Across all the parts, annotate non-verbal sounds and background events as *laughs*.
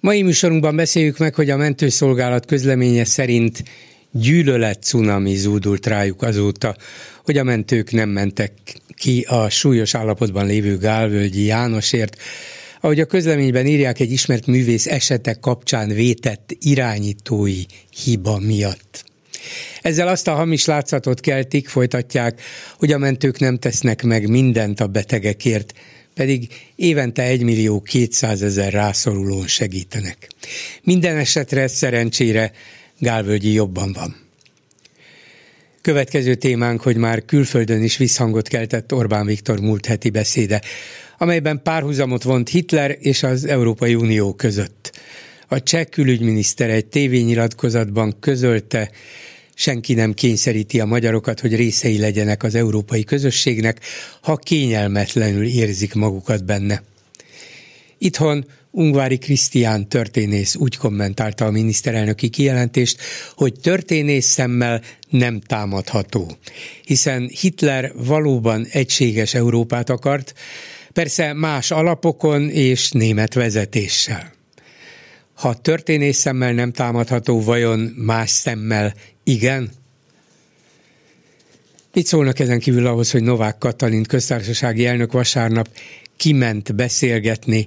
Mai műsorunkban beszéljük meg, hogy a mentőszolgálat közleménye szerint gyűlölet cunami zúdult rájuk azóta, hogy a mentők nem mentek ki a súlyos állapotban lévő Gálvölgyi Jánosért, ahogy a közleményben írják, egy ismert művész esetek kapcsán vétett irányítói hiba miatt. Ezzel azt a hamis látszatot keltik, folytatják, hogy a mentők nem tesznek meg mindent a betegekért, pedig évente 1 millió 200 ezer rászorulón segítenek. Minden esetre szerencsére Gálvölgyi jobban van. Következő témánk, hogy már külföldön is visszhangot keltett Orbán Viktor múlt heti beszéde, amelyben párhuzamot vont Hitler és az Európai Unió között. A cseh külügyminiszter egy tévényilatkozatban közölte, senki nem kényszeríti a magyarokat, hogy részei legyenek az európai közösségnek, ha kényelmetlenül érzik magukat benne. Itthon Ungvári Krisztián történész úgy kommentálta a miniszterelnöki kijelentést, hogy történész szemmel nem támadható, hiszen Hitler valóban egységes Európát akart, persze más alapokon és német vezetéssel. Ha történész szemmel nem támadható, vajon más szemmel igen? Mit szólnak ezen kívül ahhoz, hogy Novák Katalin köztársasági elnök vasárnap kiment beszélgetni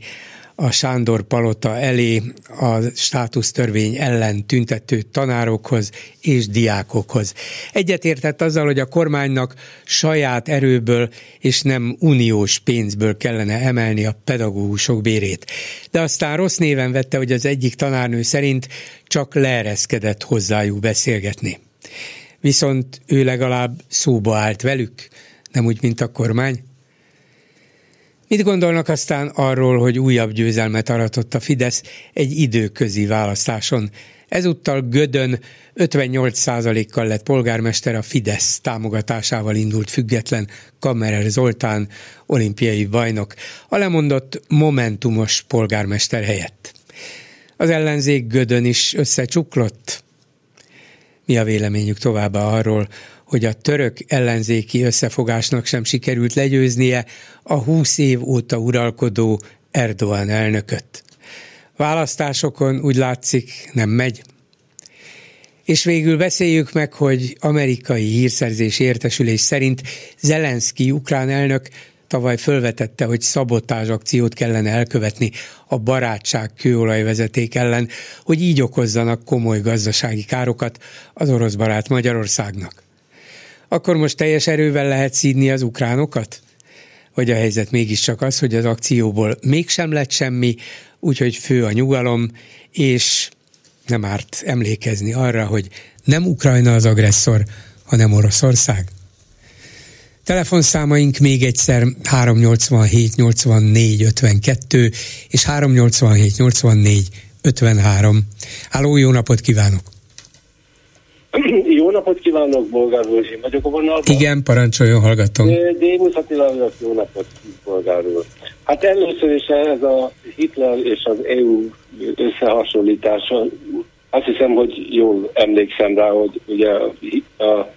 a Sándor Palota elé a státusztörvény ellen tüntető tanárokhoz és diákokhoz. Egyetértett azzal, hogy a kormánynak saját erőből és nem uniós pénzből kellene emelni a pedagógusok bérét. De aztán rossz néven vette, hogy az egyik tanárnő szerint csak leereszkedett hozzájuk beszélgetni. Viszont ő legalább szóba állt velük, nem úgy, mint a kormány. Mit gondolnak aztán arról, hogy újabb győzelmet aratott a Fidesz egy időközi választáson? Ezúttal Gödön 58%-kal lett polgármester a Fidesz támogatásával indult független Kammerer Zoltán, olimpiai bajnok, a lemondott momentumos polgármester helyett. Az ellenzék Gödön is összecsuklott. Mi a véleményük továbbá arról, hogy a török ellenzéki összefogásnak sem sikerült legyőznie a 20 év óta uralkodó Erdoğan elnököt. Választásokon úgy látszik nem megy. És végül beszéljük meg, hogy amerikai hírszerzés értesülés szerint Zelenszky ukrán elnök tavaly fölvetette, hogy szabotázs akciót kellene elkövetni a barátság kőolajvezeték ellen, hogy így okozzanak komoly gazdasági károkat az orosz barát Magyarországnak akkor most teljes erővel lehet szídni az ukránokat? Vagy a helyzet mégiscsak az, hogy az akcióból mégsem lett semmi, úgyhogy fő a nyugalom, és nem árt emlékezni arra, hogy nem Ukrajna az agresszor, hanem Oroszország. Telefonszámaink még egyszer 387 84 52 és 387 84 53. Háló, jó napot kívánok! *clears throat* Jó napot kívánok, Bolgár úr, én vagyok a vonalban. Igen, parancsoljon, hallgatom. Démus Attila jó napot, Bolgár úr. Hát először is ez a Hitler és az EU összehasonlítása, azt hiszem, hogy jól emlékszem rá, hogy ugye a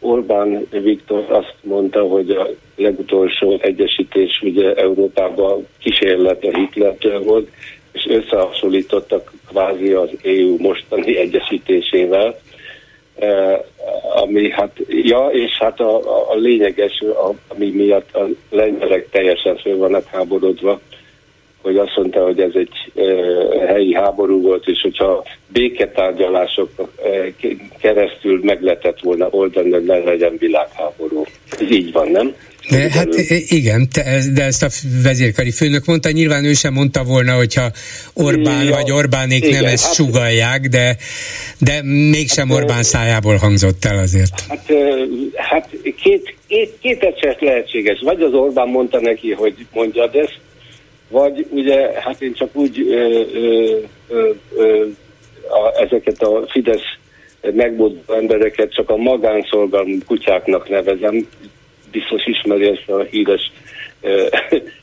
Orbán Viktor azt mondta, hogy a legutolsó egyesítés ugye Európában kísérlet a Hitlertől volt, és összehasonlítottak kvázi az EU mostani egyesítésével ami hát, ja, és hát a, a, a lényeges, a, ami miatt a lengyelek teljesen föl vannak háborodva, hogy azt mondta, hogy ez egy e, helyi háború volt, és hogyha béketárgyalások e, keresztül meg lehetett volna oldani, hogy ne legyen világháború. Ez így van, nem? De, hát igen, de ezt a vezérkari főnök mondta, nyilván ő sem mondta volna, hogyha Orbán ja, vagy Orbánék igen, nem ezt hát, sugalják, de, de mégsem hát, Orbán szájából hangzott el azért. Hát, hát két, két, két eset lehetséges. Vagy az Orbán mondta neki, hogy mondja ezt, vagy ugye, hát én csak úgy ö, ö, ö, ö, a, ezeket a Fidesz megboldoguló embereket csak a magánszolgalmú kutyáknak nevezem. Biztos ismeri ezt a híres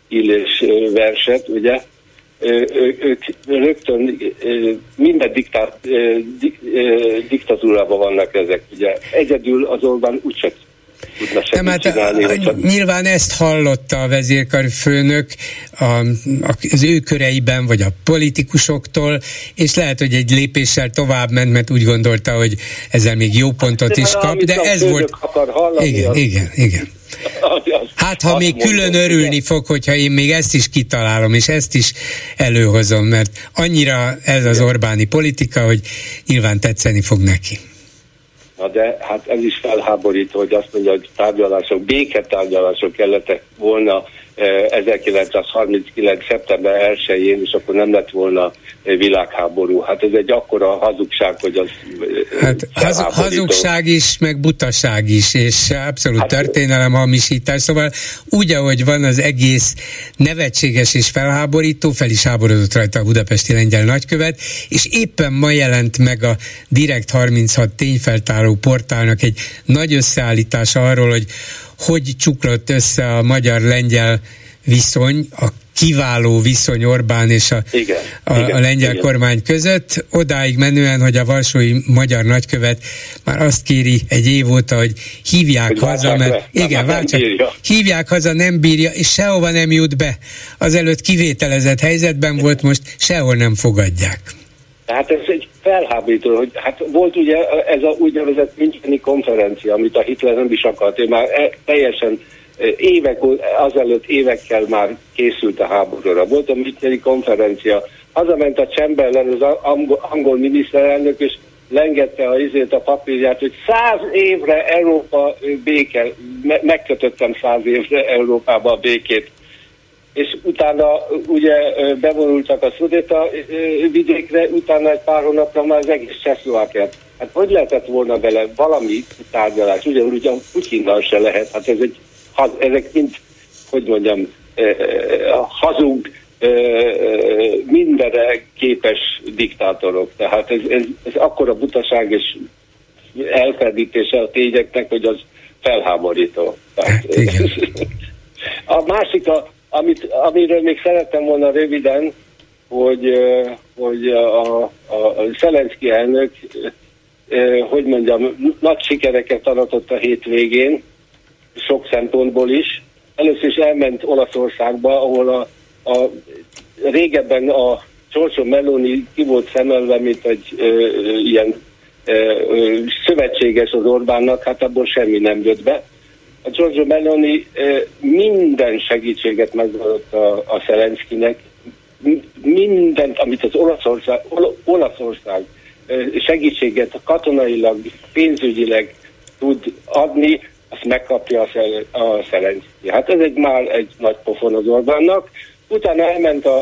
illés *laughs* verset, ugye? ők rögtön minden diktát, diktatúrában vannak ezek. Ugye egyedül az Orbán tudna Nem, hát csinálni, a, csak... Nyilván ezt hallotta a vezérkar főnök a, az ő köreiben, vagy a politikusoktól, és lehet, hogy egy lépéssel tovább ment, mert úgy gondolta, hogy ezzel még jó pontot hát, is kap, de ez volt... Akar hallani, igen, az... igen, igen. *laughs* Hát, ha még külön örülni fog, hogyha én még ezt is kitalálom, és ezt is előhozom, mert annyira ez az Orbáni politika, hogy nyilván tetszeni fog neki. Na de hát ez is felháborító, hogy azt mondja, hogy tárgyalások, béketárgyalások kellettek volna 1939. Eh, szeptember 1-én, és akkor nem lett volna eh, világháború. Hát ez egy akkora hazugság, hogy az eh, Hát haz, hazugság is, meg butaság is, és abszolút hát, történelem hamisítás. Szóval úgy, ahogy van az egész nevetséges és felháborító, fel is háborodott rajta a budapesti lengyel nagykövet, és éppen ma jelent meg a Direkt 36 tényfeltáró portálnak egy nagy összeállítása arról, hogy hogy csuklott össze a magyar-lengyel viszony, a kiváló viszony Orbán és a, igen, a, igen, a lengyel igen. kormány között, odáig menően, hogy a varsói magyar nagykövet már azt kéri egy év óta, hogy hívják hogy haza, mert le, igen, váltsak, hívják haza, nem bírja, és sehova nem jut be. Azelőtt kivételezett helyzetben volt, most sehol nem fogadják. Tehát ez egy felháborító, hogy hát volt ugye ez a úgynevezett Müncheni konferencia, amit a Hitler nem is akart, ő már e, teljesen e, évek, azelőtt évekkel már készült a háborúra. Volt a Müncheni konferencia, hazament a Chamberlain, az angol, angol miniszterelnök, és lengette a izét a papírját, hogy száz évre Európa béke, megkötöttem száz évre Európába a békét és utána ugye bevonultak a Szudéta vidékre, utána egy pár hónapra már az egész Csehszlovákiát. Hát hogy lehetett volna vele valami tárgyalás? Ugyanúgy ugye Putyinnal se lehet, hát ez egy, ezek mind, hogy mondjam, hazug, mindenre képes diktátorok. Tehát ez, ez, ez akkora butaság és elferdítése a tényeknek, hogy az felháborító. Tehát, *laughs* a másik a, amit, amiről még szerettem volna röviden, hogy, hogy a, a, a Szelenszki elnök, hogy mondjam, nagy sikereket aratott a hétvégén, sok szempontból is. Először is elment Olaszországba, ahol a, a régebben a Giorgio Meloni ki volt szemelve, mint egy ö, ilyen ö, szövetséges az Orbánnak, hát abból semmi nem jött be Giorgio Meloni minden segítséget megadott a, a Szelenszkinek, mindent, amit az Olaszország, Olaszország segítséget katonailag, pénzügyileg tud adni, azt megkapja a, Szel, a Szelenszki. Hát ez egy már egy nagy pofon az Orbánnak. Utána elment a,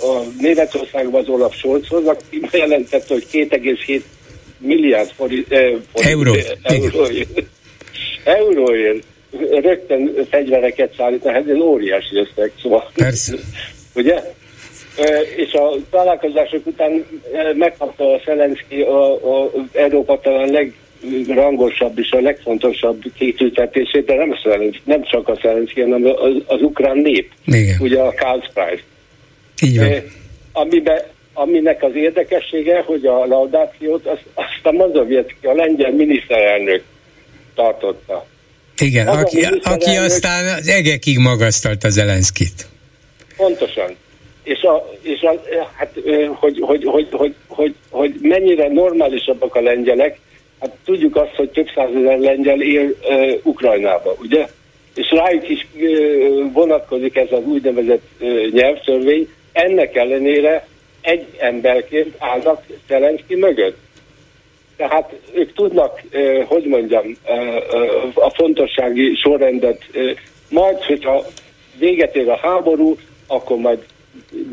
a Németországba az Olaf Scholzhoz, aki bejelentette, hogy 2,7 milliárd forint, eh, forint, euró. euró euróért rögtön fegyvereket szállítani, hát ez óriási összeg, szóval. Persze. *laughs* Ugye? És a találkozások után megkapta a Szelenszki a, a Európa talán legrangosabb és a legfontosabb készültetését, de nem, a nem csak a Szelenszki, hanem az, az ukrán nép. Igen. Ugye a Karlspreis. Így van. Amiben aminek az érdekessége, hogy a laudációt azt, azt a Mazovjetki, a lengyel miniszterelnök tartotta. Igen, az aki, aki aztán az egekig magasztalta Zelenszkit. Pontosan. És, a, és a, hát, hogy, hogy, hogy, hogy, hogy, hogy mennyire normálisabbak a lengyelek, hát tudjuk azt, hogy több százezer lengyel él uh, Ukrajnába, ugye? És rájuk is uh, vonatkozik ez az úgynevezett uh, nyelvtörvény, ennek ellenére egy emberként állnak Zelenszky mögött. Tehát ők tudnak, hogy mondjam, a fontossági sorrendet, majd, hogyha véget ér a háború, akkor majd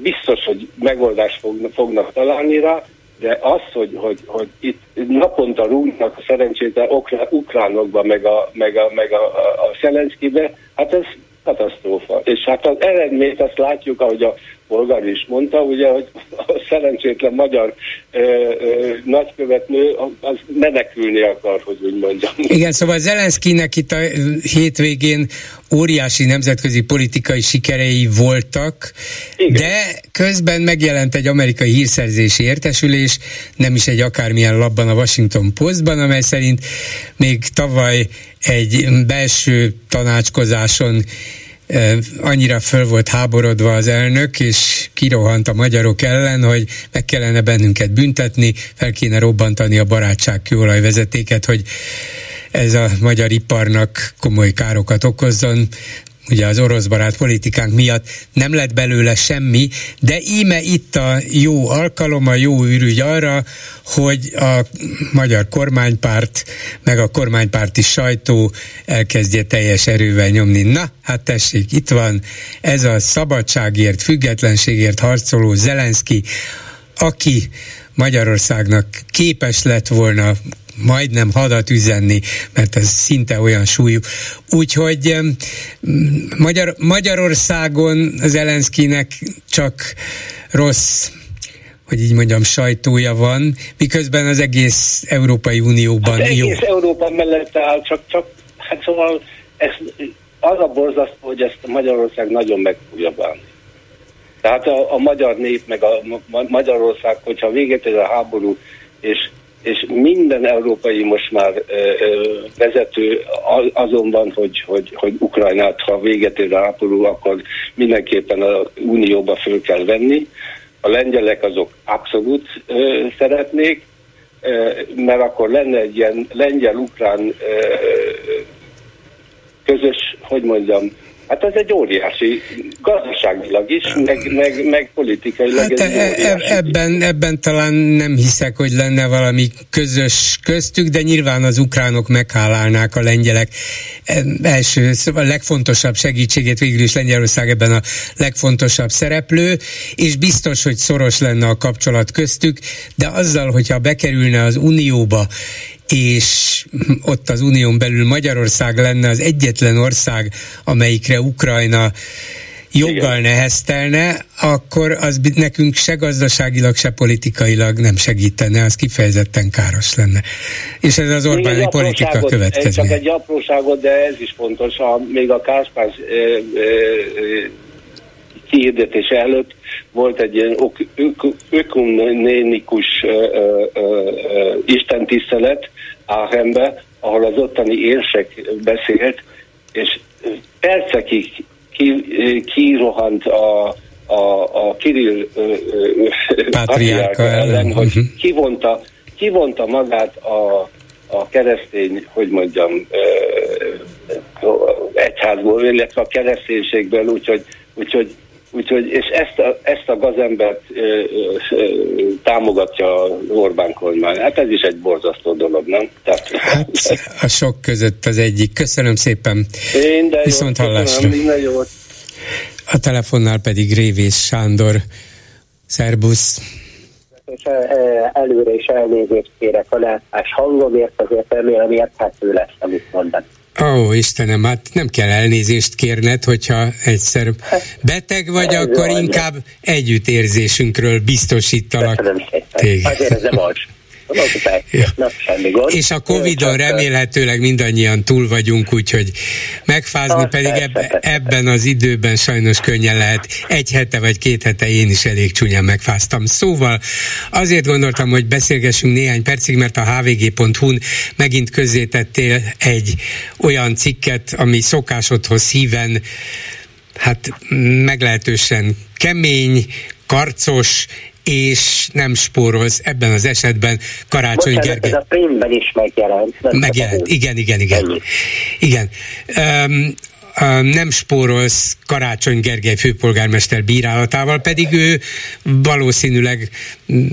biztos, hogy megoldást fognak találni rá, de az, hogy, hogy, hogy itt naponta rúgnak a szerencsétlen ukránokba, meg a, meg a, meg a, a Szelenszkibe, hát ez katasztrófa. És hát az eredményt azt látjuk, ahogy a polgár is mondta, ugye, hogy a szerencsétlen magyar ö, ö, nagykövetnő az menekülni akar, hogy úgy mondjam. Igen, szóval Zelenszkinek itt a hétvégén óriási nemzetközi politikai sikerei voltak, Igen. de közben megjelent egy amerikai hírszerzési értesülés, nem is egy akármilyen labban a Washington Postban, amely szerint még tavaly egy belső tanácskozáson annyira föl volt háborodva az elnök, és kirohant a magyarok ellen, hogy meg kellene bennünket büntetni, fel kéne robbantani a barátság kőolajvezetéket, hogy ez a magyar iparnak komoly károkat okozzon ugye az orosz barát politikánk miatt nem lett belőle semmi, de íme itt a jó alkalom, a jó ürügy arra, hogy a magyar kormánypárt, meg a kormánypárti sajtó elkezdje teljes erővel nyomni. Na, hát tessék, itt van ez a szabadságért, függetlenségért harcoló Zelenszky, aki Magyarországnak képes lett volna majdnem hadat üzenni, mert ez szinte olyan súlyú. Úgyhogy Magyar, Magyarországon az Elenszkinek csak rossz hogy így mondjam, sajtója van, miközben az egész Európai Unióban hát jó. Egész Európa mellett áll, csak, csak hát szóval ez, az a borzasztó, hogy ezt Magyarország nagyon meg fogja bánni. Tehát a, a magyar nép, meg a, a Magyarország, hogyha véget ez a háború, és és minden európai most már vezető azonban, hogy, hogy, hogy Ukrajnát, ha véget ér a háború, akkor mindenképpen a Unióba föl kell venni. A lengyelek azok abszolút szeretnék, mert akkor lenne egy ilyen lengyel-ukrán közös, hogy mondjam, Hát ez egy óriási, gazdaságilag is, meg, meg, meg politikailag hát egy e, e ebben, ebben talán nem hiszek, hogy lenne valami közös köztük, de nyilván az ukránok meghálálnák a lengyelek. E, első, a legfontosabb segítségét, végül is Lengyelország ebben a legfontosabb szereplő, és biztos, hogy szoros lenne a kapcsolat köztük, de azzal, hogyha bekerülne az Unióba, és ott az unión belül Magyarország lenne az egyetlen ország, amelyikre Ukrajna joggal neheztelne, akkor az nekünk se gazdaságilag, se politikailag nem segítene, az kifejezetten káros lenne. És ez az Orbáni politika következménye. Csak egy apróságot, de ez is fontos, a, még a Káspár kihirdetése előtt volt egy ilyen ökumnénikus istentisztelet Aachenbe, ahol az ottani érsek beszélt, és percekig kirohant a, a, a Kirill patriárka ellen, hogy uh-huh. kivonta, kivonta magát a, a keresztény, hogy mondjam, egyházból, illetve a kereszténységből, úgyhogy, úgyhogy Úgyhogy, és ezt a, ezt a gazembert ö, ö, ö, támogatja Orbán kormány. Hát ez is egy borzasztó dolog, nem? Tehát, hát a sok között az egyik. Köszönöm szépen. Minden Viszont jót, hallásra. Köszönöm, minden jót. A telefonnál pedig Révész Sándor. Szerbusz. És előre is elnézést kérek a látás hangomért, azért remélem érthető lesz, amit mondanak. Ó, Istenem, hát nem kell elnézést kérned, hogyha egyszer beteg vagy, ez akkor inkább együttérzésünkről biztosítalak. Azért ez nem Ja. És a Covid-on remélhetőleg mindannyian túl vagyunk, úgyhogy megfázni ah, pedig eb- ebben az időben sajnos könnyen lehet. Egy hete vagy két hete én is elég csúnyán megfáztam. Szóval azért gondoltam, hogy beszélgessünk néhány percig, mert a hvg.hu-n megint közzétettél egy olyan cikket, ami szokásodhoz híven hát meglehetősen kemény, karcos, és nem spórolsz ebben az esetben Karácsony Bocsánat, Gergely. ez a filmben is megjelent. Megjelent, igen, igen, igen. Ennyi. Igen. Um, nem spórolsz Karácsony Gergely főpolgármester bírálatával, pedig ő valószínűleg mm,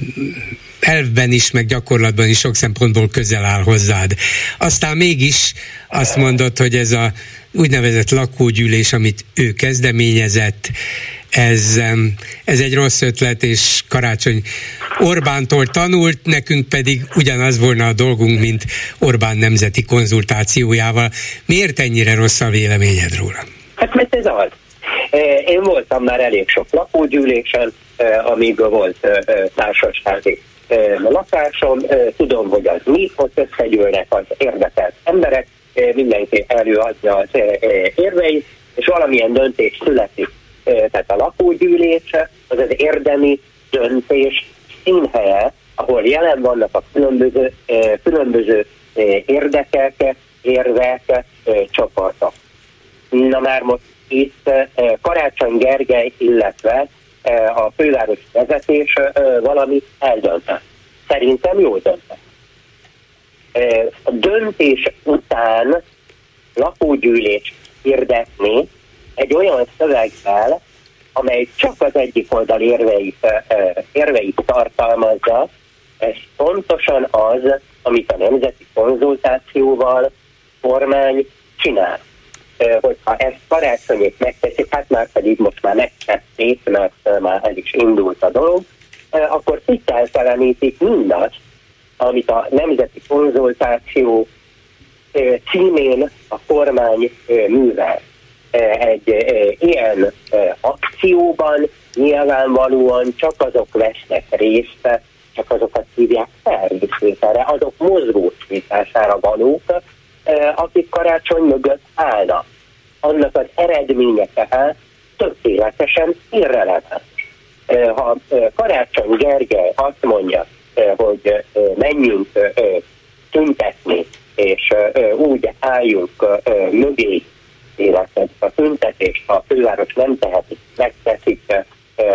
elvben is, meg gyakorlatban is sok szempontból közel áll hozzád. Aztán mégis azt mondod, hogy ez a úgynevezett lakógyűlés, amit ő kezdeményezett, ez, ez egy rossz ötlet, és karácsony Orbántól tanult, nekünk pedig ugyanaz volna a dolgunk, mint Orbán nemzeti konzultációjával. Miért ennyire rossz a véleményed róla? Hát mert ez az. Én voltam már elég sok lakógyűlésen, amíg volt társasházi lakásom, tudom, hogy az mi, ott összegyűlnek az érdekelt emberek, mindenki előadja az érveit, és valamilyen döntés születik. Tehát a lakógyűlés az az érdemi döntés színhelye, ahol jelen vannak a különböző, különböző érdekek, érvek, csoportok. Na már most itt Karácsony Gergely, illetve a főváros vezetés valami eldöntött. Szerintem jó döntött. A döntés után lakógyűlés hirdetni egy olyan szöveggel, amely csak az egyik oldal érveit, érveit tartalmazza, ez pontosan az, amit a nemzeti konzultációval kormány csinál. Hogyha ezt karácsonyék megteszik, hát már pedig most már megtették, mert már el is indult a dolog, akkor hiteltelenítik mindazt, amit a nemzeti konzultáció címén a kormány művel. Egy ilyen akcióban nyilvánvalóan csak azok vesznek részt, csak azokat hívják fel részvételre, azok mozgósítására valók, akik karácsony mögött állnak. Annak az eredménye tehát tökéletesen irreleváns. Ha Karácsony Gergely azt mondja, hogy menjünk tüntetni, és úgy álljunk mögé, illetve a tüntetést, ha a főváros nem teheti, megteszik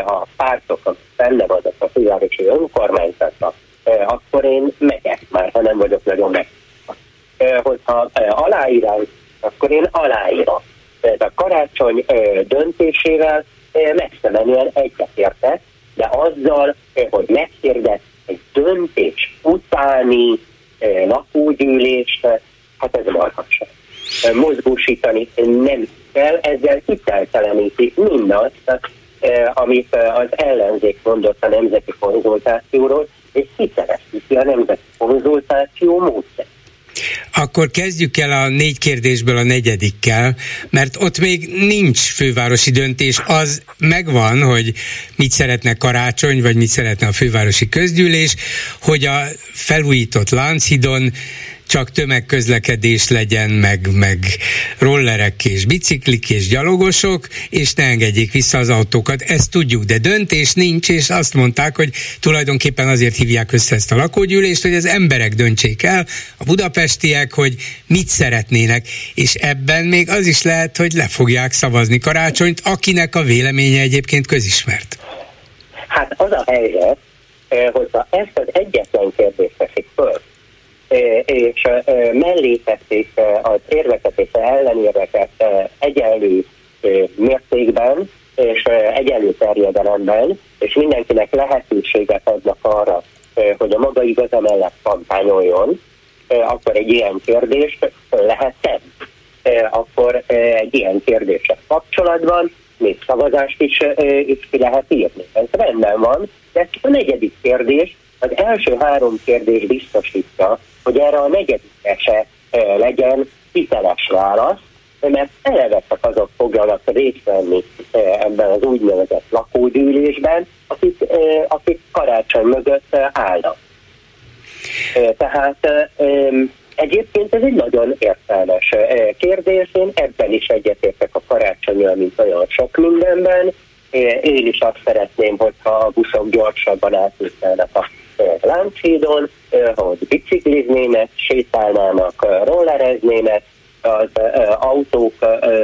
a pártok, a benne vannak a fővárosi önkormányzatnak, akkor én megyek már, ha nem vagyok nagyon meg. Hogyha aláírás, akkor én aláírom. Tehát a karácsony döntésével messze menően egyetértek, de azzal, hogy megkérdet egy döntés utáni lakógyűlést, hát ez marhasság. Mozgósítani nem kell, ezzel hitelteleníti mindazt, amit az ellenzék mondott a nemzeti konzultációról, és hitelesíti a nemzeti konzultáció módszer. Akkor kezdjük el a négy kérdésből a negyedikkel, mert ott még nincs fővárosi döntés. Az megvan, hogy mit szeretne karácsony, vagy mit szeretne a fővárosi közgyűlés, hogy a felújított Lánchidon csak tömegközlekedés legyen, meg, meg rollerek és biciklik és gyalogosok, és ne engedjék vissza az autókat. Ezt tudjuk, de döntés nincs, és azt mondták, hogy tulajdonképpen azért hívják össze ezt a lakógyűlést, hogy az emberek döntsék el, a budapestiek, hogy mit szeretnének, és ebben még az is lehet, hogy le fogják szavazni karácsonyt, akinek a véleménye egyébként közismert. Hát az a helyzet, eh, hogyha ezt az egyetlen kérdést teszik föl, és mellé tették az érveket és ellenérveket egyenlő mértékben és egyenlő terjedelemben, és mindenkinek lehetőséget adnak arra, hogy a maga igaza mellett kampányoljon, akkor egy ilyen kérdést lehet tenni. Akkor egy ilyen kérdéssel kapcsolatban még szavazást is, is ki lehet írni. Ez rendben van, de a negyedik kérdés, az első három kérdés biztosítja, hogy erre a negyedik se legyen hiteles válasz, mert eleve csak azok fogjanak részt venni ebben az úgynevezett lakógyűlésben, akik, akik karácsony mögött állnak. Tehát egyébként ez egy nagyon értelmes kérdés, én ebben is egyetértek a karácsonyjal, mint olyan sok mindenben. Én is azt szeretném, hogyha a buszok gyorsabban átültelnek a Lánchídon, hogy bicikliznének, sétálnának, rollereznének, az autók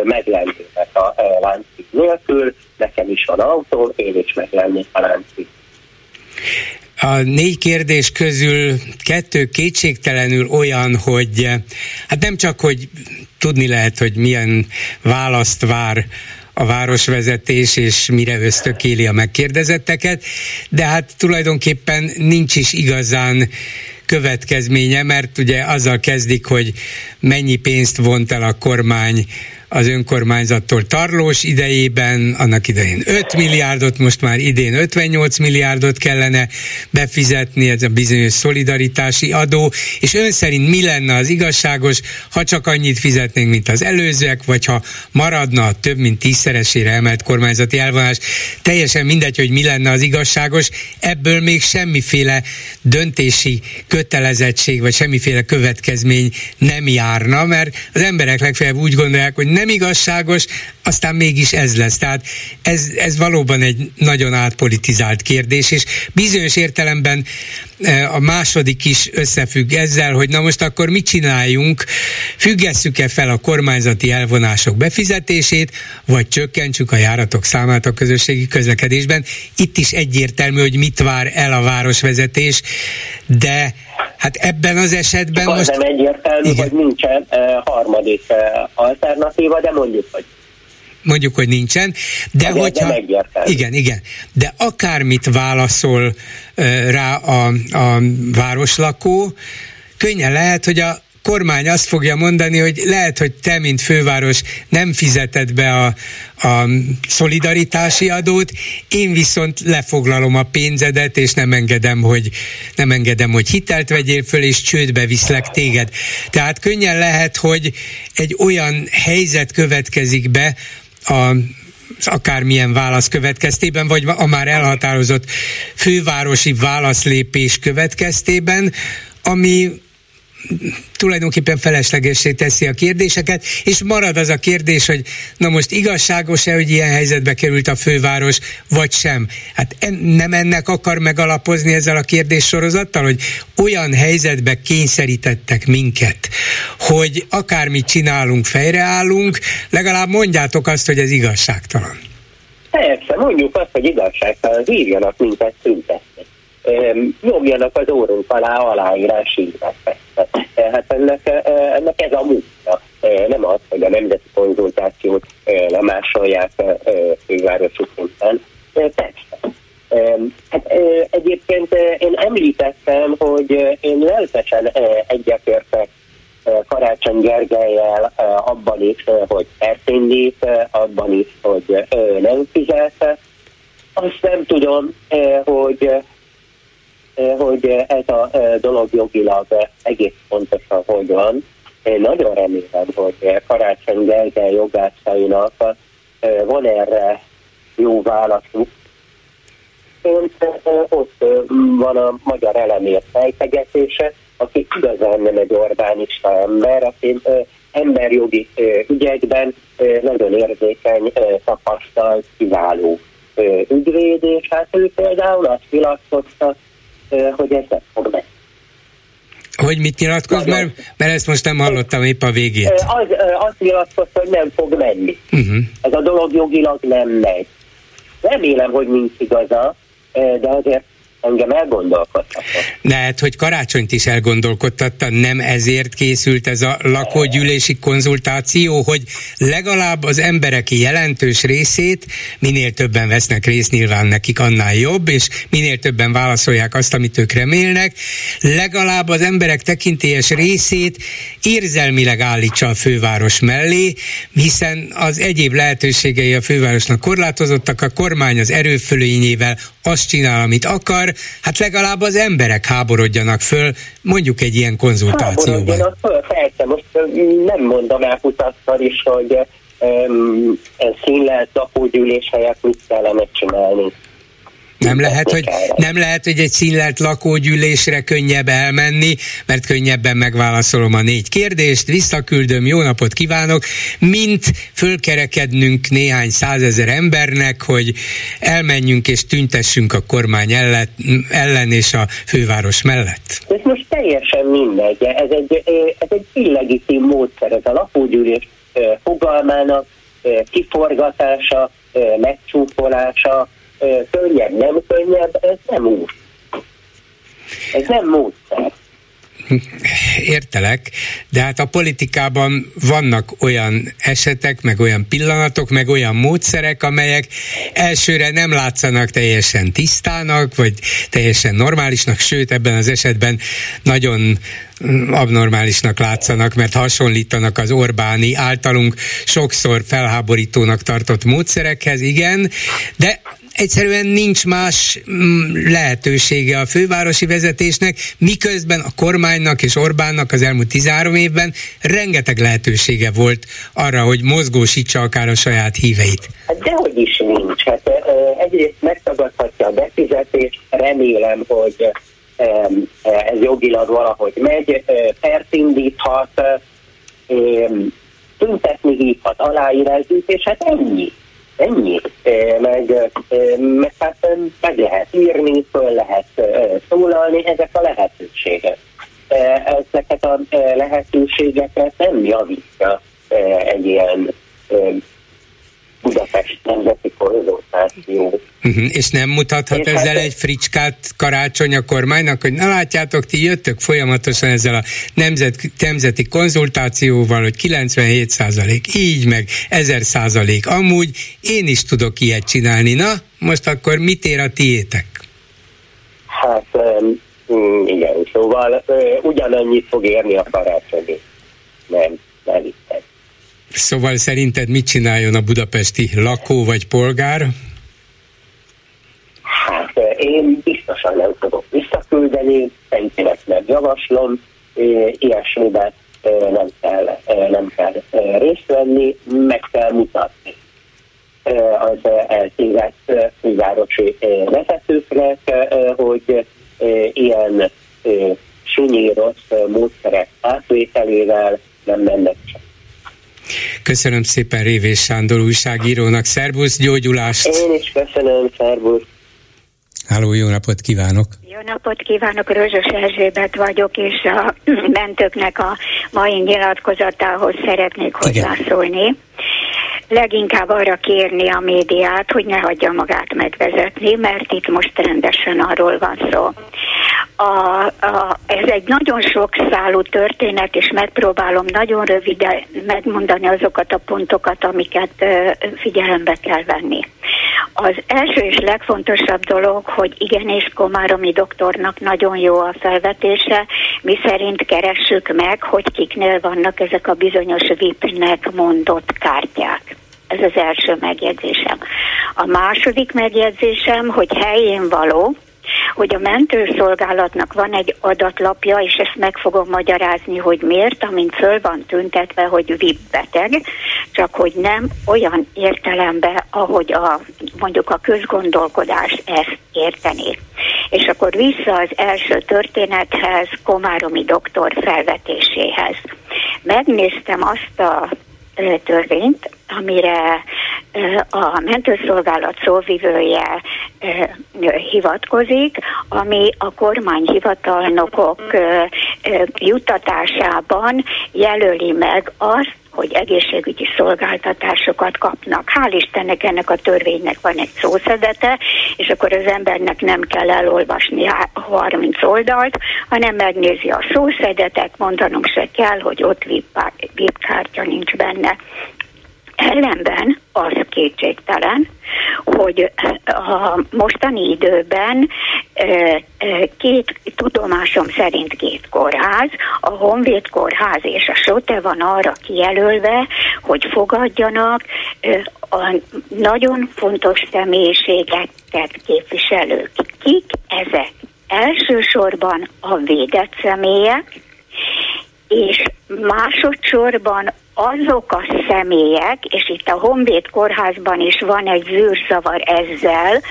meglennének a Lánchíd nélkül, nekem is van autó, én is meglennék a Lánchíd. A négy kérdés közül kettő kétségtelenül olyan, hogy hát nem csak, hogy tudni lehet, hogy milyen választ vár a városvezetés, és mire ösztökéli a megkérdezetteket, de hát tulajdonképpen nincs is igazán következménye, mert ugye azzal kezdik, hogy mennyi pénzt vont el a kormány az önkormányzattól Tarlós idejében, annak idején 5 milliárdot, most már idén 58 milliárdot kellene befizetni, ez a bizonyos szolidaritási adó, és ön szerint mi lenne az igazságos, ha csak annyit fizetnénk, mint az előzőek, vagy ha maradna a több mint tízszeresére emelt kormányzati elvonás. Teljesen mindegy, hogy mi lenne az igazságos, ebből még semmiféle döntési kötelezettség, vagy semmiféle következmény nem járna, mert az emberek legfeljebb úgy gondolják, hogy nem igazságos, aztán mégis ez lesz. Tehát ez, ez valóban egy nagyon átpolitizált kérdés, és bizonyos értelemben e, a második is összefügg ezzel, hogy na most akkor mit csináljunk, függesszük-e fel a kormányzati elvonások befizetését, vagy csökkentsük a járatok számát a közösségi közlekedésben. Itt is egyértelmű, hogy mit vár el a városvezetés, de Hát ebben az esetben Csak most... nem egyértelmű, igen. hogy nincsen uh, harmadik uh, alternatíva, de mondjuk, hogy mondjuk, hogy nincsen, de de hogyha... Igen, igen. De akármit válaszol uh, rá a, a városlakó, könnyen lehet, hogy a kormány azt fogja mondani, hogy lehet, hogy te, mint főváros nem fizeted be a, a szolidaritási adót, én viszont lefoglalom a pénzedet, és nem engedem, hogy, nem engedem, hogy hitelt vegyél föl, és csődbe viszlek téged. Tehát könnyen lehet, hogy egy olyan helyzet következik be, a akármilyen válasz következtében, vagy a már elhatározott fővárosi válaszlépés következtében, ami tulajdonképpen feleslegessé teszi a kérdéseket, és marad az a kérdés, hogy na most igazságos-e, hogy ilyen helyzetbe került a főváros, vagy sem. Hát en, nem ennek akar megalapozni ezzel a kérdéssorozattal, hogy olyan helyzetbe kényszerítettek minket, hogy akármit csinálunk, fejreállunk, legalább mondjátok azt, hogy ez igazságtalan. Persze, mondjuk azt, hogy igazságtalan, írjanak minket szüntetni. Nyomjanak az órunk alá aláírás Hát ennek, eh, ennek ez a munka. Eh, nem az, hogy a nemzeti konzultációt eh, lemásolják fővárosi szinten. Persze. Hát egyébként én említettem, hogy én lelkesen egyetértek Karácsony Gergelyel abban is, hogy elszindít, abban is, hogy nem fizet. Azt nem tudom, hogy hogy ez a eh, dolog jogilag eh, egész pontosan hogy van. Én nagyon remélem, hogy Karácsony Gergely jogászainak van erre jó válaszuk. Ott van a magyar elemért fejtegetése, aki igazán nem egy Orbánista ember, aki emberjogi ügyekben nagyon érzékeny, tapasztalt, kiváló ügyvéd, és hát ő például azt nyilatkozta, hogy ez nem fog menni. Hogy mit nyilatkoz, mert, mert ezt most nem hallottam épp a végét. Az, azt nyilatkozta, hogy nem fog menni. Uh-huh. Ez a dolog jogilag nem megy. Remélem, hogy nincs igaza, de azért engem elgondolkodtatott. Lehet, hogy karácsonyt is elgondolkodtatta, nem ezért készült ez a lakógyűlési konzultáció, hogy legalább az emberek jelentős részét, minél többen vesznek részt, nyilván nekik annál jobb, és minél többen válaszolják azt, amit ők remélnek, legalább az emberek tekintélyes részét érzelmileg állítsa a főváros mellé, hiszen az egyéb lehetőségei a fővárosnak korlátozottak, a kormány az erőfölényével azt csinál, amit akar, hát legalább az emberek háborodjanak föl, mondjuk egy ilyen konzultációban. Föl, persze, most nem mondom el kutatszal is, hogy um, színlelt lakógyűlés helyett mit kellene csinálni. Nem lehet, hogy, nem lehet, hogy egy színlelt lakógyűlésre könnyebb elmenni, mert könnyebben megválaszolom a négy kérdést, visszaküldöm, jó napot kívánok, mint fölkerekednünk néhány százezer embernek, hogy elmenjünk és tüntessünk a kormány ellen, ellen és a főváros mellett. Ez most teljesen mindegy, ez egy, ez egy illegitim módszer, ez a lakógyűlés fogalmának kiforgatása, megcsúfolása, könnyebb, nem könnyebb, ez nem út. Ez nem módszer. értelek, de hát a politikában vannak olyan esetek, meg olyan pillanatok, meg olyan módszerek, amelyek elsőre nem látszanak teljesen tisztának, vagy teljesen normálisnak, sőt ebben az esetben nagyon abnormálisnak látszanak, mert hasonlítanak az Orbáni általunk sokszor felháborítónak tartott módszerekhez, igen, de egyszerűen nincs más mm, lehetősége a fővárosi vezetésnek, miközben a kormánynak és Orbánnak az elmúlt 13 évben rengeteg lehetősége volt arra, hogy mozgósítsa akár a saját híveit. Hát dehogy is nincs. Hát egyrészt megtagadhatja a befizetést, remélem, hogy ez jogilag valahogy megy, pert indíthat, tüntetni hívhat aláírásgyűjt, és hát ennyi. Ennyi. Meg, meg hát meg lehet írni, föl lehet szólalni, ezek a lehetőségek. Ezeket a lehetőségeket nem javítja egy ilyen Budapest Nemzeti Konzultáció. Uh-huh. És nem mutathat és ezzel hát, egy fricskát karácsony a kormánynak, hogy na látjátok, ti jöttök folyamatosan ezzel a nemzet, nemzeti konzultációval, hogy 97 százalék így, meg 1000 százalék amúgy, én is tudok ilyet csinálni. Na, most akkor mit ér a tiétek? Hát igen, szóval ugyanannyit fog érni a karácsony. Nem, nem itt. Szóval szerinted mit csináljon a budapesti lakó vagy polgár? Hát eh, én biztosan nem tudok visszaküldeni, senkinek javaslom, eh, ilyesmiben eh, nem kell, nem kell részt venni, meg kell mutatni az eltévedt fővárosi vezetőknek, hogy ilyen sunyíros módszerek átvételével nem mennek csak Köszönöm szépen Révés Sándor újságírónak. Szervusz, gyógyulást! Én is köszönöm, szervusz! Háló, jó napot kívánok! Jó napot kívánok, Rözsös Erzsébet vagyok, és a *clears throat* mentőknek a mai nyilatkozatához szeretnék hozzászólni. Leginkább arra kérni a médiát, hogy ne hagyja magát megvezetni, mert itt most rendesen arról van szó. A, a, ez egy nagyon sok szálú történet, és megpróbálom nagyon röviden megmondani azokat a pontokat, amiket figyelembe kell venni. Az első és legfontosabb dolog, hogy igenis Komáromi doktornak nagyon jó a felvetése, mi szerint keressük meg, hogy kiknél vannak ezek a bizonyos VIP-nek mondott kártyák. Ez az első megjegyzésem. A második megjegyzésem, hogy helyén való, hogy a mentőszolgálatnak van egy adatlapja, és ezt meg fogom magyarázni, hogy miért, amint föl van tüntetve, hogy VIP beteg, csak hogy nem olyan értelemben, ahogy a, mondjuk a közgondolkodás ezt érteni. És akkor vissza az első történethez, Komáromi doktor felvetéséhez. Megnéztem azt a törvényt, amire a mentőszolgálat szóvivője hivatkozik, ami a kormányhivatalnokok juttatásában jelöli meg azt, hogy egészségügyi szolgáltatásokat kapnak. Hál' Istennek ennek a törvénynek van egy szószedete, és akkor az embernek nem kell elolvasni 30 oldalt, hanem megnézi a szószedetet, mondanunk se kell, hogy ott VIP kártya nincs benne. Ellenben az kétségtelen, hogy a mostani időben két, tudomásom szerint két kórház, a Honvéd kórház és a Sote van arra kijelölve, hogy fogadjanak a nagyon fontos személyiségeket képviselők. Kik ezek? Elsősorban a védett személyek, és másodszorban azok a személyek, és itt a Honvéd kórházban is van egy zűrzavar ezzel,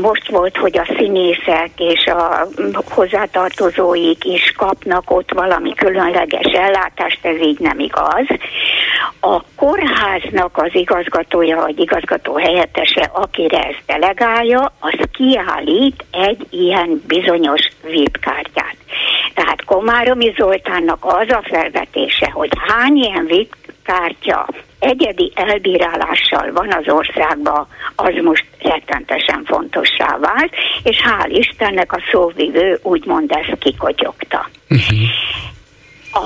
most volt, hogy a színészek és a hozzátartozóik is kapnak ott valami különleges ellátást, ez így nem igaz. A kórháznak az igazgatója vagy igazgató helyettese, akire ez delegálja, az kiállít egy ilyen bizonyos VIP kártyát. Tehát Komáromi Zoltánnak az a felvetése, hogy hány ilyen VIP kártya egyedi elbírálással van az országban, az most rettentesen fontossá vált, és hál' Istennek a szóvivő úgymond ezt kikotyogta. Uh-huh.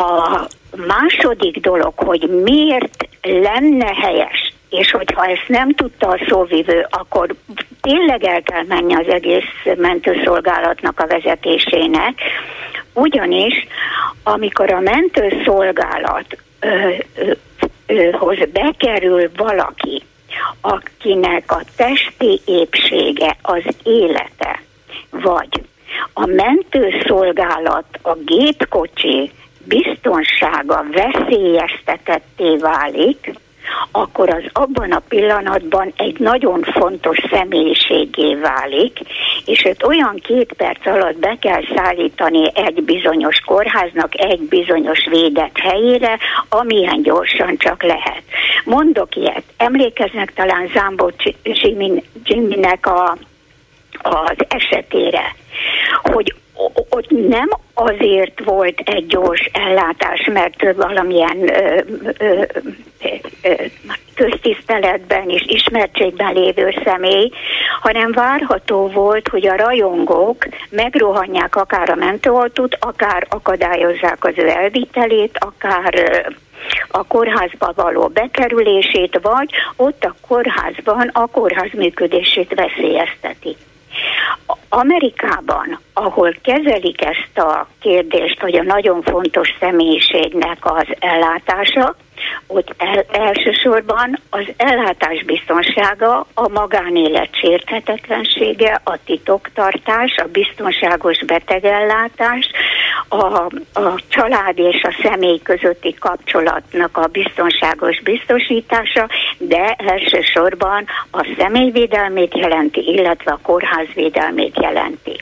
A második dolog, hogy miért lenne helyes, és hogyha ezt nem tudta a szóvivő, akkor tényleg el kell menni az egész mentőszolgálatnak a vezetésének, ugyanis amikor a mentőszolgálat hoz bekerül valaki, akinek a testi épsége az élete, vagy a mentőszolgálat, a gépkocsi biztonsága veszélyeztetetté válik, akkor az abban a pillanatban egy nagyon fontos személyiségé válik, és őt olyan két perc alatt be kell szállítani egy bizonyos kórháznak, egy bizonyos védett helyére, amilyen gyorsan csak lehet. Mondok ilyet, emlékeznek talán Zámbó Jimmynek a, az esetére, hogy ott nem azért volt egy gyors ellátás, mert valamilyen ö, ö, ö, köztiszteletben és ismertségben lévő személy, hanem várható volt, hogy a rajongók megrohanják akár a mentőautót, akár akadályozzák az ő elvitelét, akár a kórházba való bekerülését, vagy ott a kórházban a kórház működését veszélyeztetik. Amerikában, ahol kezelik ezt a kérdést, hogy a nagyon fontos személyiségnek az ellátása, ott el, elsősorban az ellátás biztonsága, a magánélet sérthetetlensége, a titoktartás, a biztonságos betegellátás, a, a család és a személy közötti kapcsolatnak a biztonságos biztosítása, de elsősorban a személyvédelmét jelenti, illetve a kórházvédelmét jelenti.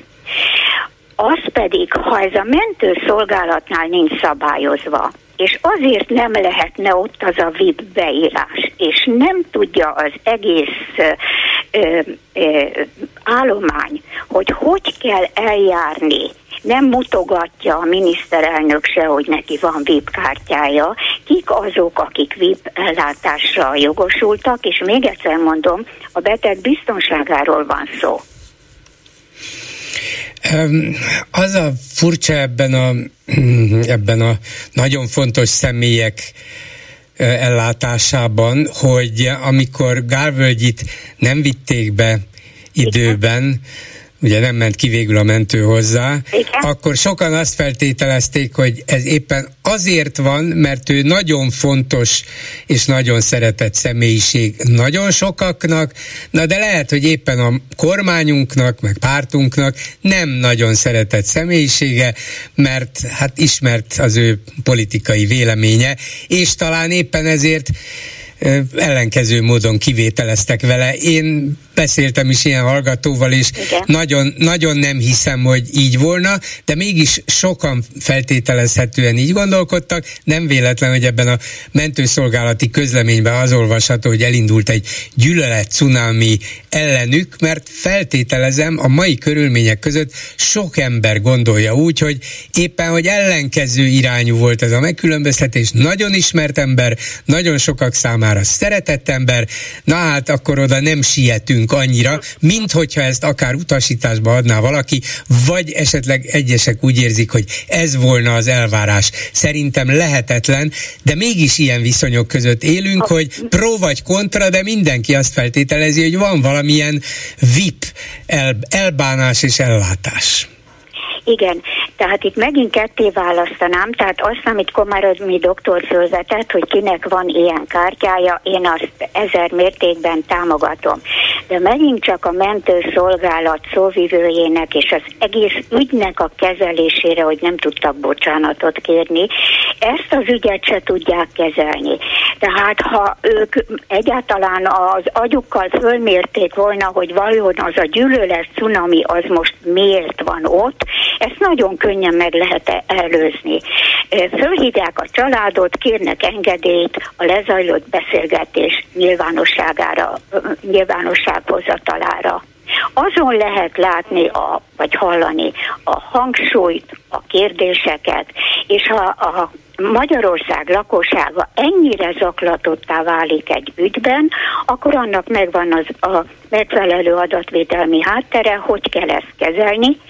Az pedig, ha ez a mentőszolgálatnál nincs szabályozva, és azért nem lehetne ott az a VIP beírás, és nem tudja az egész ö, ö, állomány, hogy hogy kell eljárni, nem mutogatja a miniszterelnök se, hogy neki van VIP kártyája, kik azok, akik VIP ellátásra jogosultak, és még egyszer mondom, a beteg biztonságáról van szó. Az a furcsa ebben a, *clears throat* ebben a nagyon fontos személyek ellátásában, hogy amikor Gálvölgyit nem vitték be időben, ugye nem ment ki végül a mentő hozzá, Igen. akkor sokan azt feltételezték, hogy ez éppen azért van, mert ő nagyon fontos és nagyon szeretett személyiség nagyon sokaknak, na de lehet, hogy éppen a kormányunknak, meg pártunknak nem nagyon szeretett személyisége, mert hát ismert az ő politikai véleménye, és talán éppen ezért ellenkező módon kivételeztek vele. Én beszéltem is ilyen hallgatóval, és nagyon, nagyon nem hiszem, hogy így volna, de mégis sokan feltételezhetően így gondolkodtak. Nem véletlen, hogy ebben a mentőszolgálati közleményben az olvasható, hogy elindult egy gyűlölet cunami ellenük, mert feltételezem a mai körülmények között sok ember gondolja úgy, hogy éppen, hogy ellenkező irányú volt ez a megkülönböztetés, nagyon ismert ember, nagyon sokak számára szeretett ember, na hát akkor oda nem sietünk nekünk annyira, mint hogyha ezt akár utasításba adná valaki, vagy esetleg egyesek úgy érzik, hogy ez volna az elvárás. Szerintem lehetetlen, de mégis ilyen viszonyok között élünk, hogy pro vagy kontra, de mindenki azt feltételezi, hogy van valamilyen VIP el, elbánás és ellátás. Igen, tehát itt megint ketté választanám, tehát azt, amit Komárodmi doktor fölvetett, hogy kinek van ilyen kártyája, én azt ezer mértékben támogatom. De megint csak a mentőszolgálat szóvivőjének és az egész ügynek a kezelésére, hogy nem tudtak bocsánatot kérni, ezt az ügyet se tudják kezelni. Tehát ha ők egyáltalán az agyukkal fölmérték volna, hogy vajon az a gyűlölet cunami az most miért van ott, ezt nagyon könnyen meg lehet előzni. Fölhívják a családot, kérnek engedélyt a lezajlott beszélgetés nyilvánosságára, nyilvánossághozatalára. Azon lehet látni, a, vagy hallani a hangsúlyt, a kérdéseket, és ha a Magyarország lakossága ennyire zaklatottá válik egy ügyben, akkor annak megvan az a megfelelő adatvédelmi háttere, hogy kell ezt kezelni,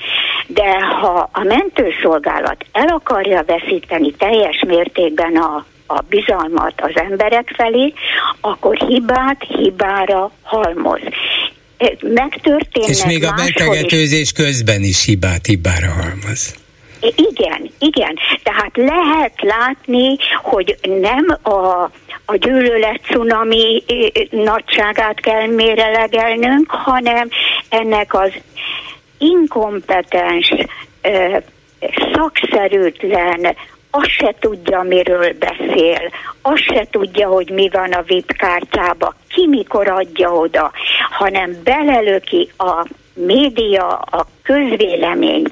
de ha a mentőszolgálat el akarja veszíteni teljes mértékben a a bizalmat az emberek felé, akkor hibát hibára halmoz. Megtörténnek És még a betegetőzés közben is hibát hibára halmoz. Igen, igen. Tehát lehet látni, hogy nem a, a gyűlölet cunami nagyságát kell mérelegelnünk, hanem ennek az inkompetens, szakszerűtlen, azt se tudja, miről beszél, azt se tudja, hogy mi van a VIP kártyába, ki mikor adja oda, hanem belelöki a média, a közvélemény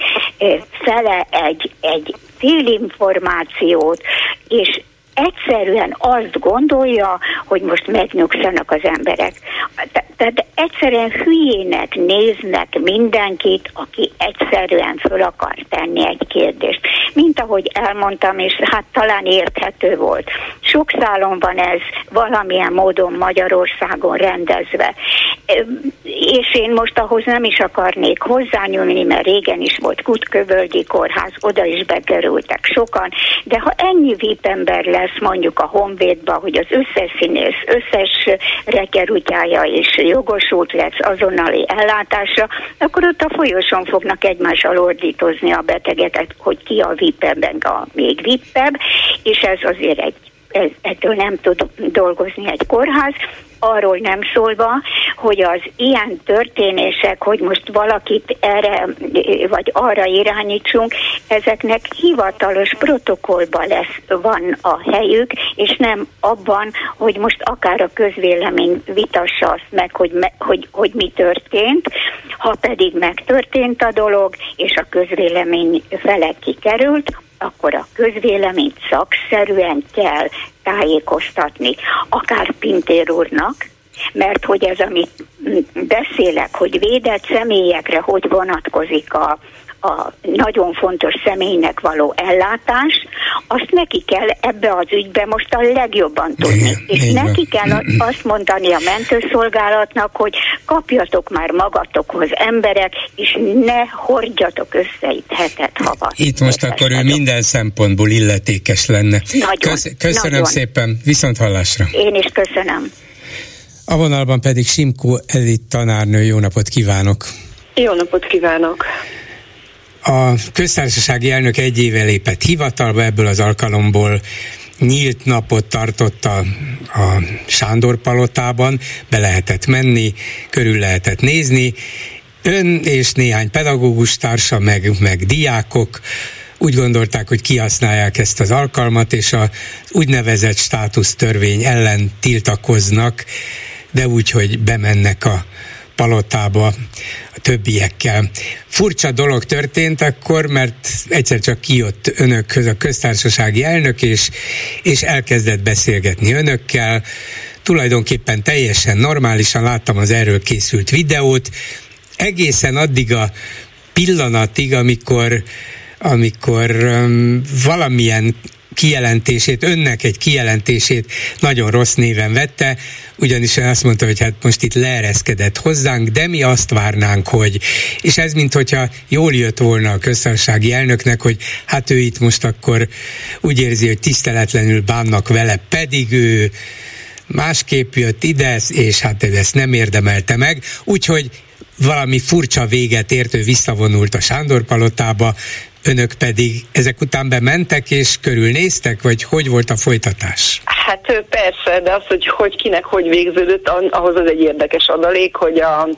fele egy, egy félinformációt, és egyszerűen azt gondolja, hogy most megnyugszanak az emberek. Tehát egyszerűen hülyének néznek mindenkit, aki egyszerűen föl akar tenni egy kérdést. Mint ahogy elmondtam, és hát talán érthető volt. Sok szálon van ez valamilyen módon Magyarországon rendezve. És én most ahhoz nem is akarnék hozzányúlni, mert régen is volt Kutkövölgyi kórház, oda is bekerültek sokan, de ha ennyi VIP ember lesz, lesz mondjuk a Honvédba, hogy az összes színész, összes rekerutyája és jogosult lesz azonnali ellátásra, akkor ott a folyosón fognak egymással ordítozni a betegeket, hogy ki a vipebben a még vipebb, és ez azért egy ez, ettől nem tud dolgozni egy kórház, arról nem szólva, hogy az ilyen történések, hogy most valakit erre vagy arra irányítsunk, ezeknek hivatalos protokollban lesz, van a helyük, és nem abban, hogy most akár a közvélemény vitassa azt meg, hogy, me, hogy, hogy mi történt, ha pedig megtörtént a dolog, és a közvélemény fele kikerült, akkor a közvéleményt szakszerűen kell tájékoztatni, akár Pintér úrnak, mert hogy ez, amit beszélek, hogy védett személyekre hogy vonatkozik a, a nagyon fontos személynek való ellátás, azt neki kell ebbe az ügybe most a legjobban tudni. Igen, és igen. neki kell azt mondani a mentőszolgálatnak, hogy kapjatok már magatokhoz emberek, és ne hordjatok össze itt hetet havat. Itt most akkor ő minden szempontból illetékes lenne. Nagyon, Kösz, köszönöm nagyon. szépen, viszont hallásra. Én is köszönöm. A vonalban pedig Simkó Elit tanárnő, jó napot kívánok! Jó napot kívánok! A köztársasági elnök egy éve lépett hivatalba, ebből az alkalomból nyílt napot tartott a, a Sándor palotában, be lehetett menni, körül lehetett nézni. Ön és néhány pedagógus társa, meg, meg diákok úgy gondolták, hogy kihasználják ezt az alkalmat, és az úgynevezett státusztörvény ellen tiltakoznak, de úgy, hogy bemennek a palotába a többiekkel. Furcsa dolog történt akkor, mert egyszer csak kijött önökhöz a köztársasági elnök, és, és elkezdett beszélgetni önökkel, tulajdonképpen teljesen normálisan láttam az erről készült videót, egészen addig a pillanatig, amikor amikor um, valamilyen kijelentését, önnek egy kijelentését nagyon rossz néven vette, ugyanis ön azt mondta, hogy hát most itt leereszkedett hozzánk, de mi azt várnánk, hogy, és ez mint hogyha jól jött volna a köztársasági elnöknek, hogy hát ő itt most akkor úgy érzi, hogy tiszteletlenül bánnak vele, pedig ő másképp jött ide, és hát ezt nem érdemelte meg, úgyhogy valami furcsa véget ért, ő visszavonult a Sándor palotába, önök pedig ezek után bementek és körülnéztek, vagy hogy volt a folytatás? Hát persze, de az, hogy, hogy kinek hogy végződött, ahhoz az egy érdekes adalék, hogy a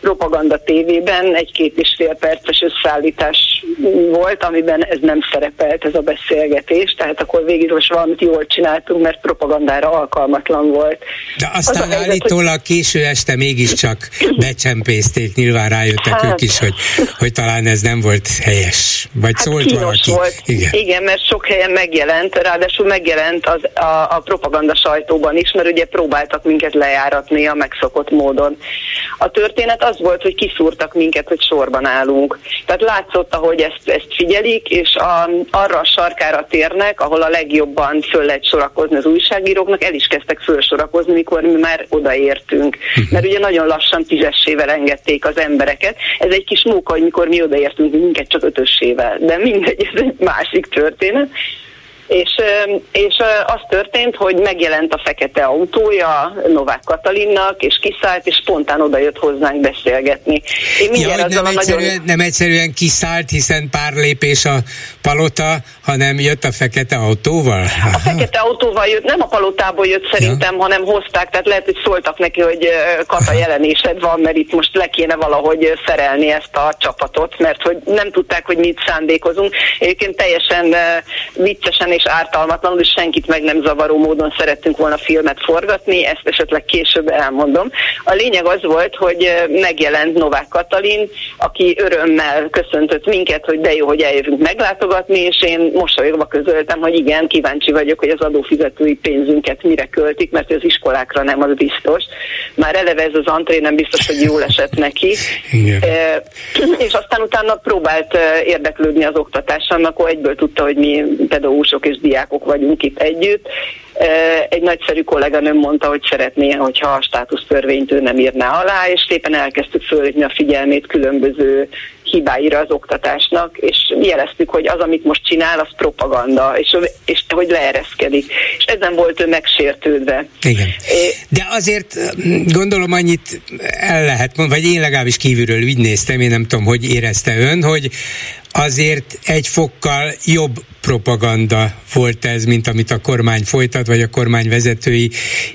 Propaganda tévében egy két és fél perces összeállítás volt, amiben ez nem szerepelt, ez a beszélgetés, tehát akkor végig most valamit jól csináltunk, mert propagandára alkalmatlan volt. De aztán az állítólag hogy... késő este mégiscsak becsempészték, nyilván rájöttek hát... ők is, hogy, hogy talán ez nem volt helyes. Vagy vagy hát szólt valaki. Volt. Igen. Igen, mert sok helyen megjelent, ráadásul megjelent az, a, a propaganda sajtóban is, mert ugye próbáltak minket lejáratni a megszokott módon. A történet az volt, hogy kiszúrtak minket, hogy sorban állunk. Tehát látszott, ahogy ezt, ezt figyelik, és a, arra a sarkára térnek, ahol a legjobban föl lehet sorakozni az újságíróknak, el is kezdtek fölsorakozni, mikor mi már odaértünk. Mhm. Mert ugye nagyon lassan tízessével engedték az embereket. Ez egy kis móka, hogy mikor mi odaértünk, minket csak ötössével. De mindegy, ez egy másik történet. És, és az történt, hogy megjelent a fekete autója Novák Katalinnak, és kiszállt, és spontán oda jött hozzánk beszélgetni. Én ja, nem, egyszerűen, nagyon... nem egyszerűen kiszállt, hiszen pár lépés a palota, hanem jött a fekete autóval? A fekete autóval jött, nem a palotából jött szerintem, ja. hanem hozták, tehát lehet, hogy szóltak neki, hogy Kata jelenésed van, mert itt most le kéne valahogy szerelni ezt a csapatot, mert hogy nem tudták, hogy mit szándékozunk. Egyébként teljesen viccesen és ártalmatlanul, és senkit meg nem zavaró módon szerettünk volna filmet forgatni, ezt esetleg később elmondom. A lényeg az volt, hogy megjelent Novák Katalin, aki örömmel köszöntött minket, hogy de jó, hogy eljövünk meglátogatni, és én mosolyogva közöltem, hogy igen, kíváncsi vagyok, hogy az adófizetői pénzünket mire költik, mert az iskolákra nem, az biztos. Már eleve ez az antré nem biztos, hogy jól esett neki. Igen. E, és aztán utána próbált érdeklődni az oktatással, akkor egyből tudta, hogy mi pedagógusok és diákok vagyunk itt együtt. Egy nagyszerű kolléganőm mondta, hogy szeretné, hogyha a státusztörvényt ő nem írná alá, és szépen elkezdtük fölhívni a figyelmét különböző hibáira az oktatásnak, és jeleztük, hogy az, amit most csinál, az propaganda, és, és hogy leereszkedik. És ezen volt ő megsértődve. Igen. De azért gondolom annyit el lehet mondani, vagy én legalábbis kívülről úgy néztem, én nem tudom, hogy érezte ön, hogy azért egy fokkal jobb propaganda volt ez, mint amit a kormány folytat, vagy a kormány vezetői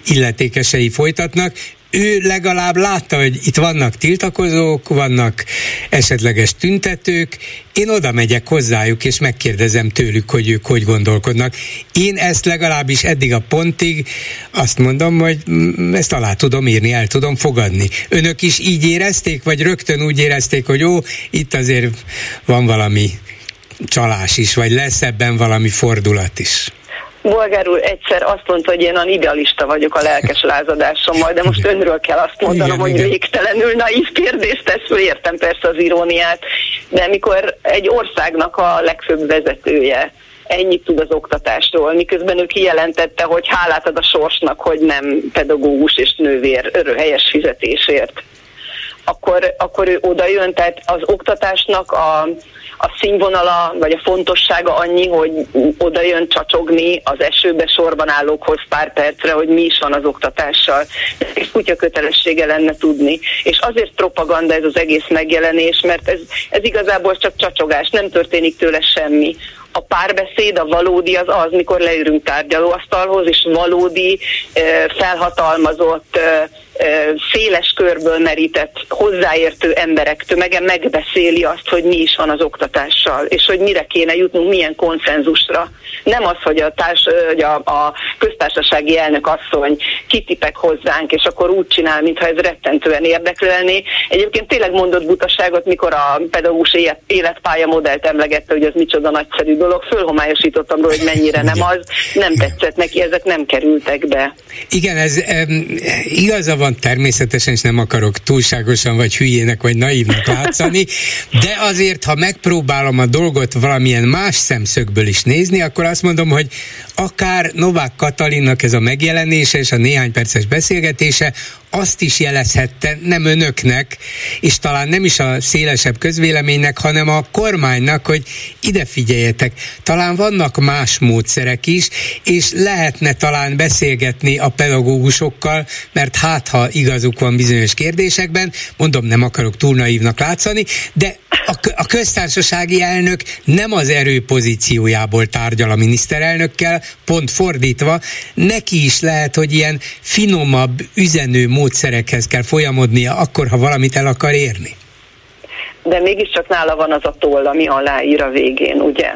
illetékesei folytatnak ő legalább látta, hogy itt vannak tiltakozók, vannak esetleges tüntetők, én oda megyek hozzájuk, és megkérdezem tőlük, hogy ők hogy gondolkodnak. Én ezt legalábbis eddig a pontig azt mondom, hogy ezt alá tudom írni, el tudom fogadni. Önök is így érezték, vagy rögtön úgy érezték, hogy ó, itt azért van valami csalás is, vagy lesz ebben valami fordulat is? Bolgár úr egyszer azt mondta, hogy én a idealista vagyok a lelkes lázadásommal, de most önről kell azt mondanom, igen, hogy igen. végtelenül naív kérdést tesz, értem persze az iróniát, de mikor egy országnak a legfőbb vezetője ennyit tud az oktatásról, miközben ő kijelentette, hogy hálát ad a sorsnak, hogy nem pedagógus és nővér öröhelyes fizetésért akkor, akkor ő oda jön, tehát az oktatásnak a, a színvonala, vagy a fontossága annyi, hogy oda jön csacsogni az esőbe sorban állókhoz pár percre, hogy mi is van az oktatással. Ez kutya kötelessége lenne tudni. És azért propaganda ez az egész megjelenés, mert ez, ez igazából csak csacsogás, nem történik tőle semmi a párbeszéd, a valódi az az, mikor leülünk tárgyalóasztalhoz, és valódi, felhatalmazott, széles körből merített, hozzáértő emberek tömege megbeszéli azt, hogy mi is van az oktatással, és hogy mire kéne jutnunk, milyen konszenzusra. Nem az, hogy a, társ, hogy a, a köztársasági elnök asszony kitipek hozzánk, és akkor úgy csinál, mintha ez rettentően érdekelné. Egyébként tényleg mondott butaságot, mikor a pedagógus életpálya modellt emlegette, hogy ez micsoda nagyszerű dolog, fölhomályosítottam róla, hogy mennyire nem az, nem tetszett neki, ezek nem kerültek be. Igen, ez um, igaza van természetesen, és nem akarok túlságosan vagy hülyének vagy naívnak látszani, de azért, ha megpróbálom a dolgot valamilyen más szemszögből is nézni, akkor azt mondom, hogy akár Novák Katalinnak ez a megjelenése és a néhány perces beszélgetése azt is jelezhette nem önöknek, és talán nem is a szélesebb közvéleménynek, hanem a kormánynak, hogy ide figyeljetek, talán vannak más módszerek is, és lehetne talán beszélgetni a pedagógusokkal, mert hát ha igazuk van bizonyos kérdésekben, mondom, nem akarok túl naívnak látszani, de a, köztársasági elnök nem az erő pozíciójából tárgyal a miniszterelnökkel, pont fordítva, neki is lehet, hogy ilyen finomabb üzenő módszerekhez kell folyamodnia, akkor, ha valamit el akar érni. De mégiscsak nála van az a toll, ami aláír a végén, ugye?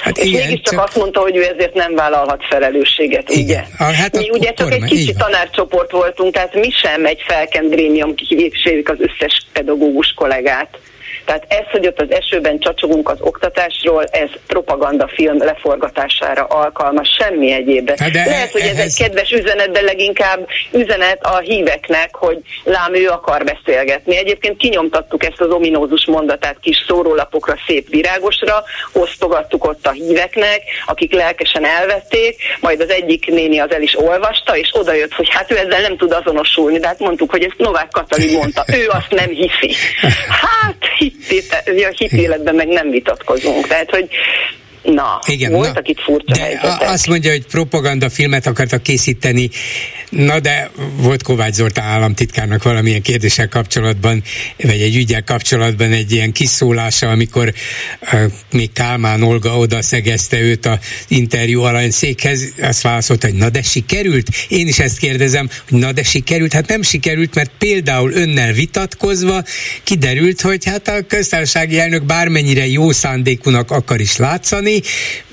Hát és igen, mégiscsak csak... azt mondta, hogy ő ezért nem vállalhat felelősséget, igen. ugye? Ah, hát mi ugye csak egy kicsi tanárcsoport voltunk, tehát mi sem egy felkent grémium, kiképviseljük az összes pedagógus kollégát. Tehát ez, hogy ott az esőben csacsogunk az oktatásról, ez propagandafilm leforgatására alkalmas, semmi egyéb. Hát de Lehet, hogy ez egy kedves üzenet, de leginkább üzenet a híveknek, hogy lám ő akar beszélgetni. Egyébként kinyomtattuk ezt az ominózus mondatát kis szórólapokra, szép virágosra, osztogattuk ott a híveknek, akik lelkesen elvették, majd az egyik néni az el is olvasta, és odajött, hogy hát ő ezzel nem tud azonosulni, de hát mondtuk, hogy ezt Novák Katalin mondta, ő azt nem hiszi. *laughs* Hát hit életben meg nem vitatkozunk. Tehát, hogy Na, Igen, voltak na, itt furcsa de helyzetek. Azt mondja, hogy propaganda filmet akartak készíteni, na de volt Kovács Zoltán államtitkárnak valamilyen kérdéssel kapcsolatban, vagy egy ügyel kapcsolatban egy ilyen kiszólása, amikor uh, még Kálmán Olga oda szegezte őt a interjú székhez, azt válaszolta, hogy na de sikerült? Én is ezt kérdezem, hogy na de sikerült? Hát nem sikerült, mert például önnel vitatkozva kiderült, hogy hát a köztársasági elnök bármennyire jó szándékúnak akar is látszani,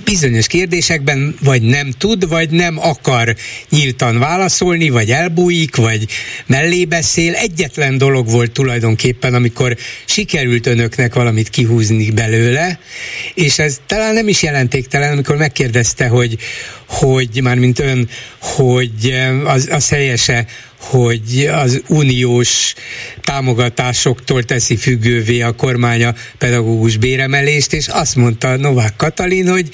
bizonyos kérdésekben vagy nem tud, vagy nem akar nyíltan válaszolni, vagy elbújik, vagy mellé beszél. Egyetlen dolog volt tulajdonképpen, amikor sikerült önöknek valamit kihúzni belőle, és ez talán nem is jelentéktelen, amikor megkérdezte, hogy, hogy már mint ön, hogy az, az helyese, hogy az uniós támogatásoktól teszi függővé a kormánya pedagógus béremelést, és azt mondta Novák Katalin, hogy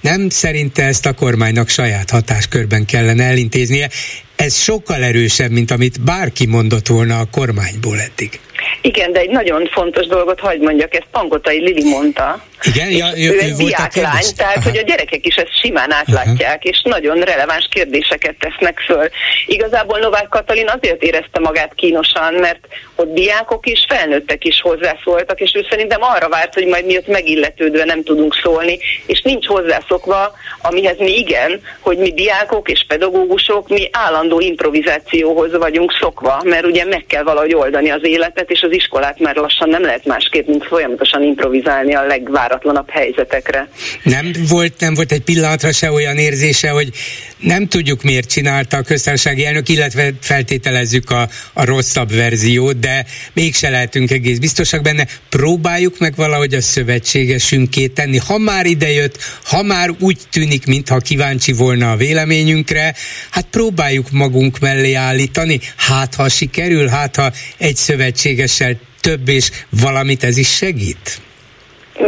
nem szerinte ezt a kormánynak saját hatáskörben kellene elintéznie. Ez sokkal erősebb, mint amit bárki mondott volna a kormányból eddig. Igen, de egy nagyon fontos dolgot hagyd mondjak, ezt Pangotai Lili mondta. Igen, ja, ő, ő, ő egy diáklány, tehát Aha. hogy a gyerekek is ezt simán átlátják, Aha. és nagyon releváns kérdéseket tesznek föl. Igazából Novák Katalin azért érezte magát kínosan, mert ott diákok is, felnőttek is hozzászóltak, és ő szerintem arra várt, hogy majd miatt megilletődve nem tudunk szólni, és nincs hozzászokva, amihez mi igen, hogy mi diákok és pedagógusok, mi állandó improvizációhoz vagyunk szokva, mert ugye meg kell valahogy oldani az életet, és az iskolát már lassan nem lehet másképp, mint folyamatosan improvizálni a legváratlanabb helyzetekre. Nem volt, nem volt egy pillanatra se olyan érzése, hogy nem tudjuk miért csinálta a köztársasági elnök, illetve feltételezzük a, a rosszabb verziót, de mégse lehetünk egész biztosak benne. Próbáljuk meg valahogy a szövetségesünké tenni. Ha már idejött, ha már úgy tűnik, mintha kíváncsi volna a véleményünkre, hát próbáljuk magunk mellé állítani. Hát ha sikerül, hát ha egy szövetségessel több és valamit ez is segít?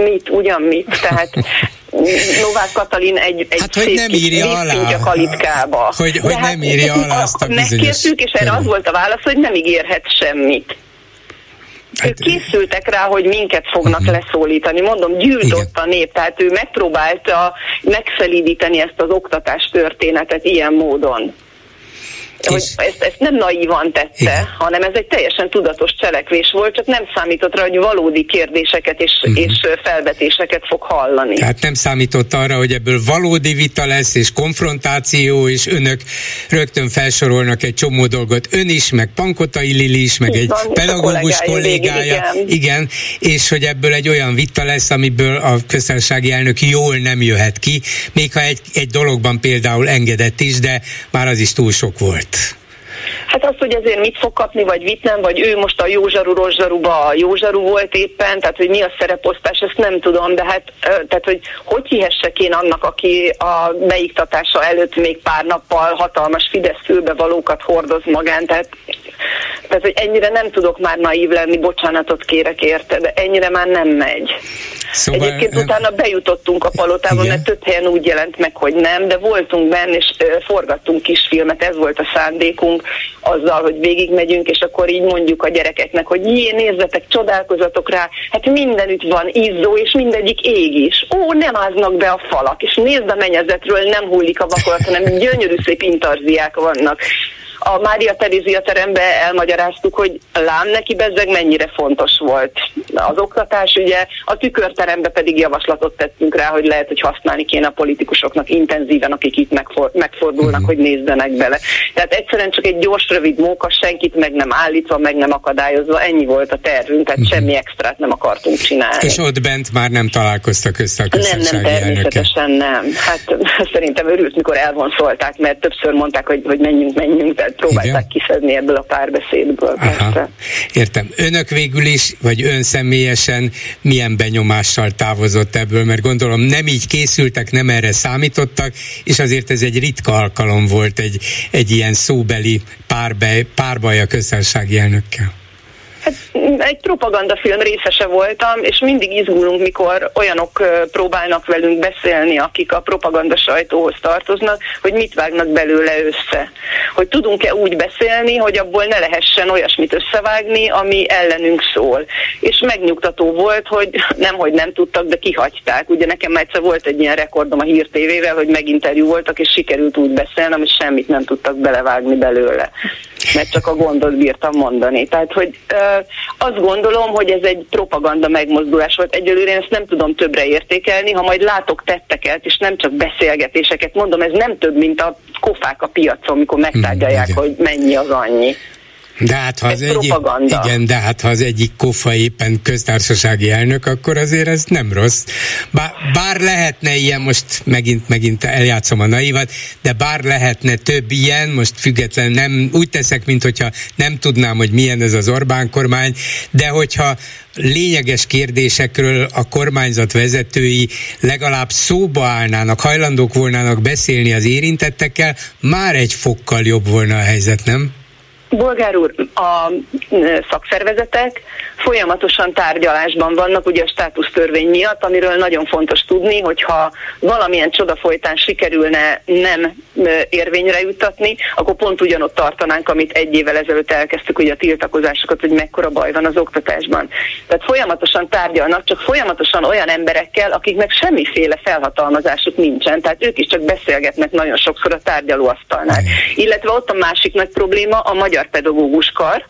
Mit, ugyan mit, tehát Novák Katalin egy, egy hát, hogy nem írja alá. kalitkába. Hogy, hogy hát, nem írja alá azt a bizonyos... Megkértük, és erre az volt a válasz, hogy nem ígérhet semmit. Hát, ők készültek rá, hogy minket fognak uh-huh. leszólítani. Mondom, gyűlt Igen. ott a nép, tehát ő megpróbálta megszelídíteni ezt az oktatás történetet ilyen módon hogy ezt, ezt nem naívan tette, Igen. hanem ez egy teljesen tudatos cselekvés volt, csak nem számított rá, hogy valódi kérdéseket és, uh-huh. és felvetéseket fog hallani. Tehát nem számított arra, hogy ebből valódi vita lesz, és konfrontáció, és önök rögtön felsorolnak egy csomó dolgot. Ön is, meg Pankotai Lili is, meg egy van, pedagógus kollégája. igen. igen, és hogy ebből egy olyan vita lesz, amiből a köztársasági elnök jól nem jöhet ki, még ha egy, egy dologban például engedett is, de már az is túl sok volt. Act. Hát azt, hogy ezért mit fog kapni, vagy mit nem, vagy ő most a Józsaru Rozsaruba a Józsaru volt éppen, tehát hogy mi a szereposztás, ezt nem tudom, de hát tehát, hogy hogy hihessek én annak, aki a beiktatása előtt még pár nappal hatalmas Fidesz fülbevalókat hordoz magán, tehát tehát, hogy ennyire nem tudok már naív lenni, bocsánatot kérek érte, de ennyire már nem megy. Szóval, Egyébként utána bejutottunk a palotába, igen. mert több helyen úgy jelent meg, hogy nem, de voltunk benne, és forgattunk kisfilmet, ez volt a szándékunk, azzal, hogy végigmegyünk, és akkor így mondjuk a gyerekeknek, hogy jé, nézzetek, csodálkozatok rá, hát mindenütt van izzó, és mindegyik ég is. Ó, nem áznak be a falak, és nézd a mennyezetről, nem hullik a vakolat, hanem gyönyörű szép intarziák vannak a Mária Terézia terembe elmagyaráztuk, hogy lám neki bezzeg mennyire fontos volt az oktatás, ugye a tükörterembe pedig javaslatot tettünk rá, hogy lehet, hogy használni kéne a politikusoknak intenzíven, akik itt megfor- megfordulnak, uh-huh. hogy nézzenek bele. Tehát egyszerűen csak egy gyors, rövid móka, senkit meg nem állítva, meg nem akadályozva, ennyi volt a tervünk, tehát uh-huh. semmi extrát nem akartunk csinálni. És ott bent már nem találkoztak össze a Nem, nem, természetesen elnöke. nem. Hát *laughs* szerintem örült, mikor elvonszolták, mert többször mondták, hogy, hogy menjünk, menjünk, tehát próbálták kiszedni ebből a párbeszédből. Aha. Értem. Önök végül is, vagy ön személyesen milyen benyomással távozott ebből, mert gondolom nem így készültek, nem erre számítottak, és azért ez egy ritka alkalom volt egy, egy ilyen szóbeli párbaj, párbaj a köztársasági elnökkel. Hát egy propagandafilm részese voltam, és mindig izgulunk, mikor olyanok próbálnak velünk beszélni, akik a propaganda sajtóhoz tartoznak, hogy mit vágnak belőle össze. Hogy tudunk-e úgy beszélni, hogy abból ne lehessen olyasmit összevágni, ami ellenünk szól. És megnyugtató volt, hogy *laughs* nem, hogy nem tudtak, de kihagyták. Ugye nekem egyszer volt egy ilyen rekordom a Hír TV-vel, hogy meginterjú voltak, és sikerült úgy beszélnem, hogy semmit nem tudtak belevágni belőle. Mert csak a gondot bírtam mondani. Tehát, hogy azt gondolom, hogy ez egy propaganda megmozdulás volt. Egyelőre én ezt nem tudom többre értékelni, ha majd látok tetteket, és nem csak beszélgetéseket, mondom, ez nem több, mint a kofák a piacon, amikor megtárgyalják, hmm, hogy mennyi az annyi. De hát ha az egyik, igen, de hát ha az egyik kofa éppen köztársasági elnök, akkor azért ez nem rossz. Bár, bár lehetne ilyen, most megint, megint eljátszom a naivat, de bár lehetne több ilyen, most független, nem úgy teszek, mint hogyha nem tudnám, hogy milyen ez az Orbán kormány, de hogyha lényeges kérdésekről a kormányzat vezetői legalább szóba állnának, hajlandók volnának beszélni az érintettekkel, már egy fokkal jobb volna a helyzet, nem? Bolgár úr, a szakszervezetek folyamatosan tárgyalásban vannak ugye a státusztörvény miatt, amiről nagyon fontos tudni, hogyha valamilyen csoda folytán sikerülne nem érvényre jutatni, akkor pont ugyanott tartanánk, amit egy évvel ezelőtt elkezdtük, ugye a tiltakozásokat, hogy mekkora baj van az oktatásban. Tehát folyamatosan tárgyalnak, csak folyamatosan olyan emberekkel, akiknek semmiféle felhatalmazásuk nincsen, tehát ők is csak beszélgetnek nagyon sokszor a tárgyalóasztalnál. Illetve ott a másik nagy probléma a magyar pedagógus kar,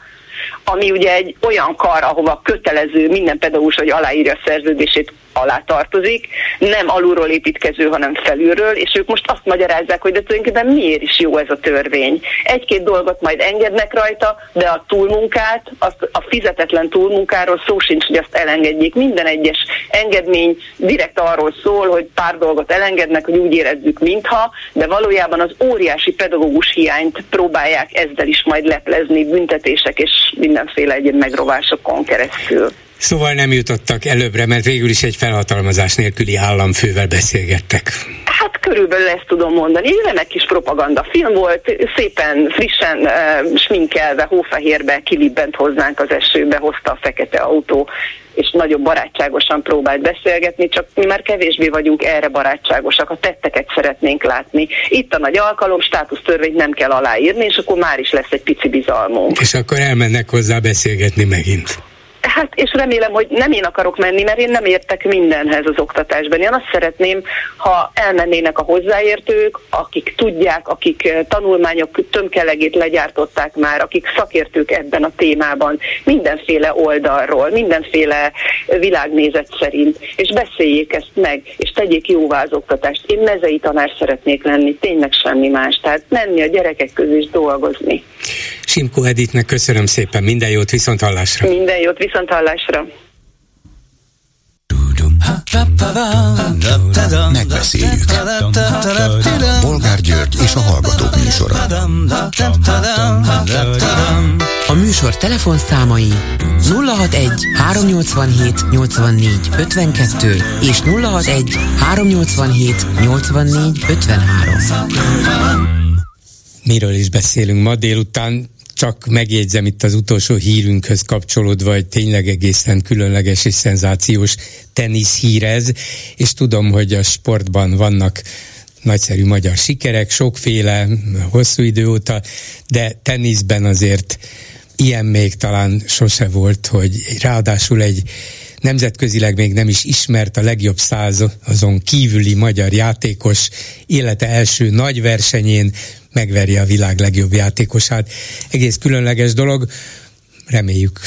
ami ugye egy olyan kar, ahova kötelező minden pedagógus, hogy aláírja a szerződését alá tartozik, nem alulról építkező, hanem felülről, és ők most azt magyarázzák, hogy de tulajdonképpen miért is jó ez a törvény. Egy-két dolgot majd engednek rajta, de a túlmunkát, azt, a fizetetlen túlmunkáról szó sincs, hogy azt elengedjék. Minden egyes engedmény direkt arról szól, hogy pár dolgot elengednek, hogy úgy érezzük, mintha, de valójában az óriási pedagógus hiányt próbálják ezzel is majd leplezni büntetések és mindenféle egyéb megrovásokon keresztül. Szóval nem jutottak előbbre, mert végül is egy felhatalmazás nélküli államfővel beszélgettek. Hát körülbelül ezt tudom mondani. Egy remek kis propaganda film volt, szépen frissen uh, sminkelve, hófehérbe kilibbent hozzánk az esőbe, hozta a fekete autó, és nagyon barátságosan próbált beszélgetni, csak mi már kevésbé vagyunk erre barátságosak, a tetteket szeretnénk látni. Itt a nagy alkalom, státusztörvényt nem kell aláírni, és akkor már is lesz egy pici bizalmunk. És akkor elmennek hozzá beszélgetni megint. Hát, és remélem, hogy nem én akarok menni, mert én nem értek mindenhez az oktatásban. Én azt szeretném, ha elmennének a hozzáértők, akik tudják, akik eh, tanulmányok tömkelegét legyártották már, akik szakértők ebben a témában, mindenféle oldalról, mindenféle világnézet szerint, és beszéljék ezt meg, és tegyék jóvá az oktatást. Én mezei tanár szeretnék lenni, tényleg semmi más. Tehát menni a gyerekek közé és dolgozni. Simko Editnek köszönöm szépen, minden jót, viszont hallásra. Minden jót, viszont hallásra. Megbeszéljük. Bolgár György és a Hallgatók műsora. A műsor telefonszámai 061 387 84 52 és 061 387 84 53. Miről is beszélünk ma délután? Csak megjegyzem itt az utolsó hírünkhöz kapcsolódva, hogy tényleg egészen különleges és szenzációs tenisz hírez, és tudom, hogy a sportban vannak nagyszerű magyar sikerek, sokféle, hosszú idő óta, de teniszben azért ilyen még talán sose volt, hogy ráadásul egy nemzetközileg még nem is ismert a legjobb százon kívüli magyar játékos élete első nagy versenyén megverje a világ legjobb játékosát. Egész különleges dolog, reméljük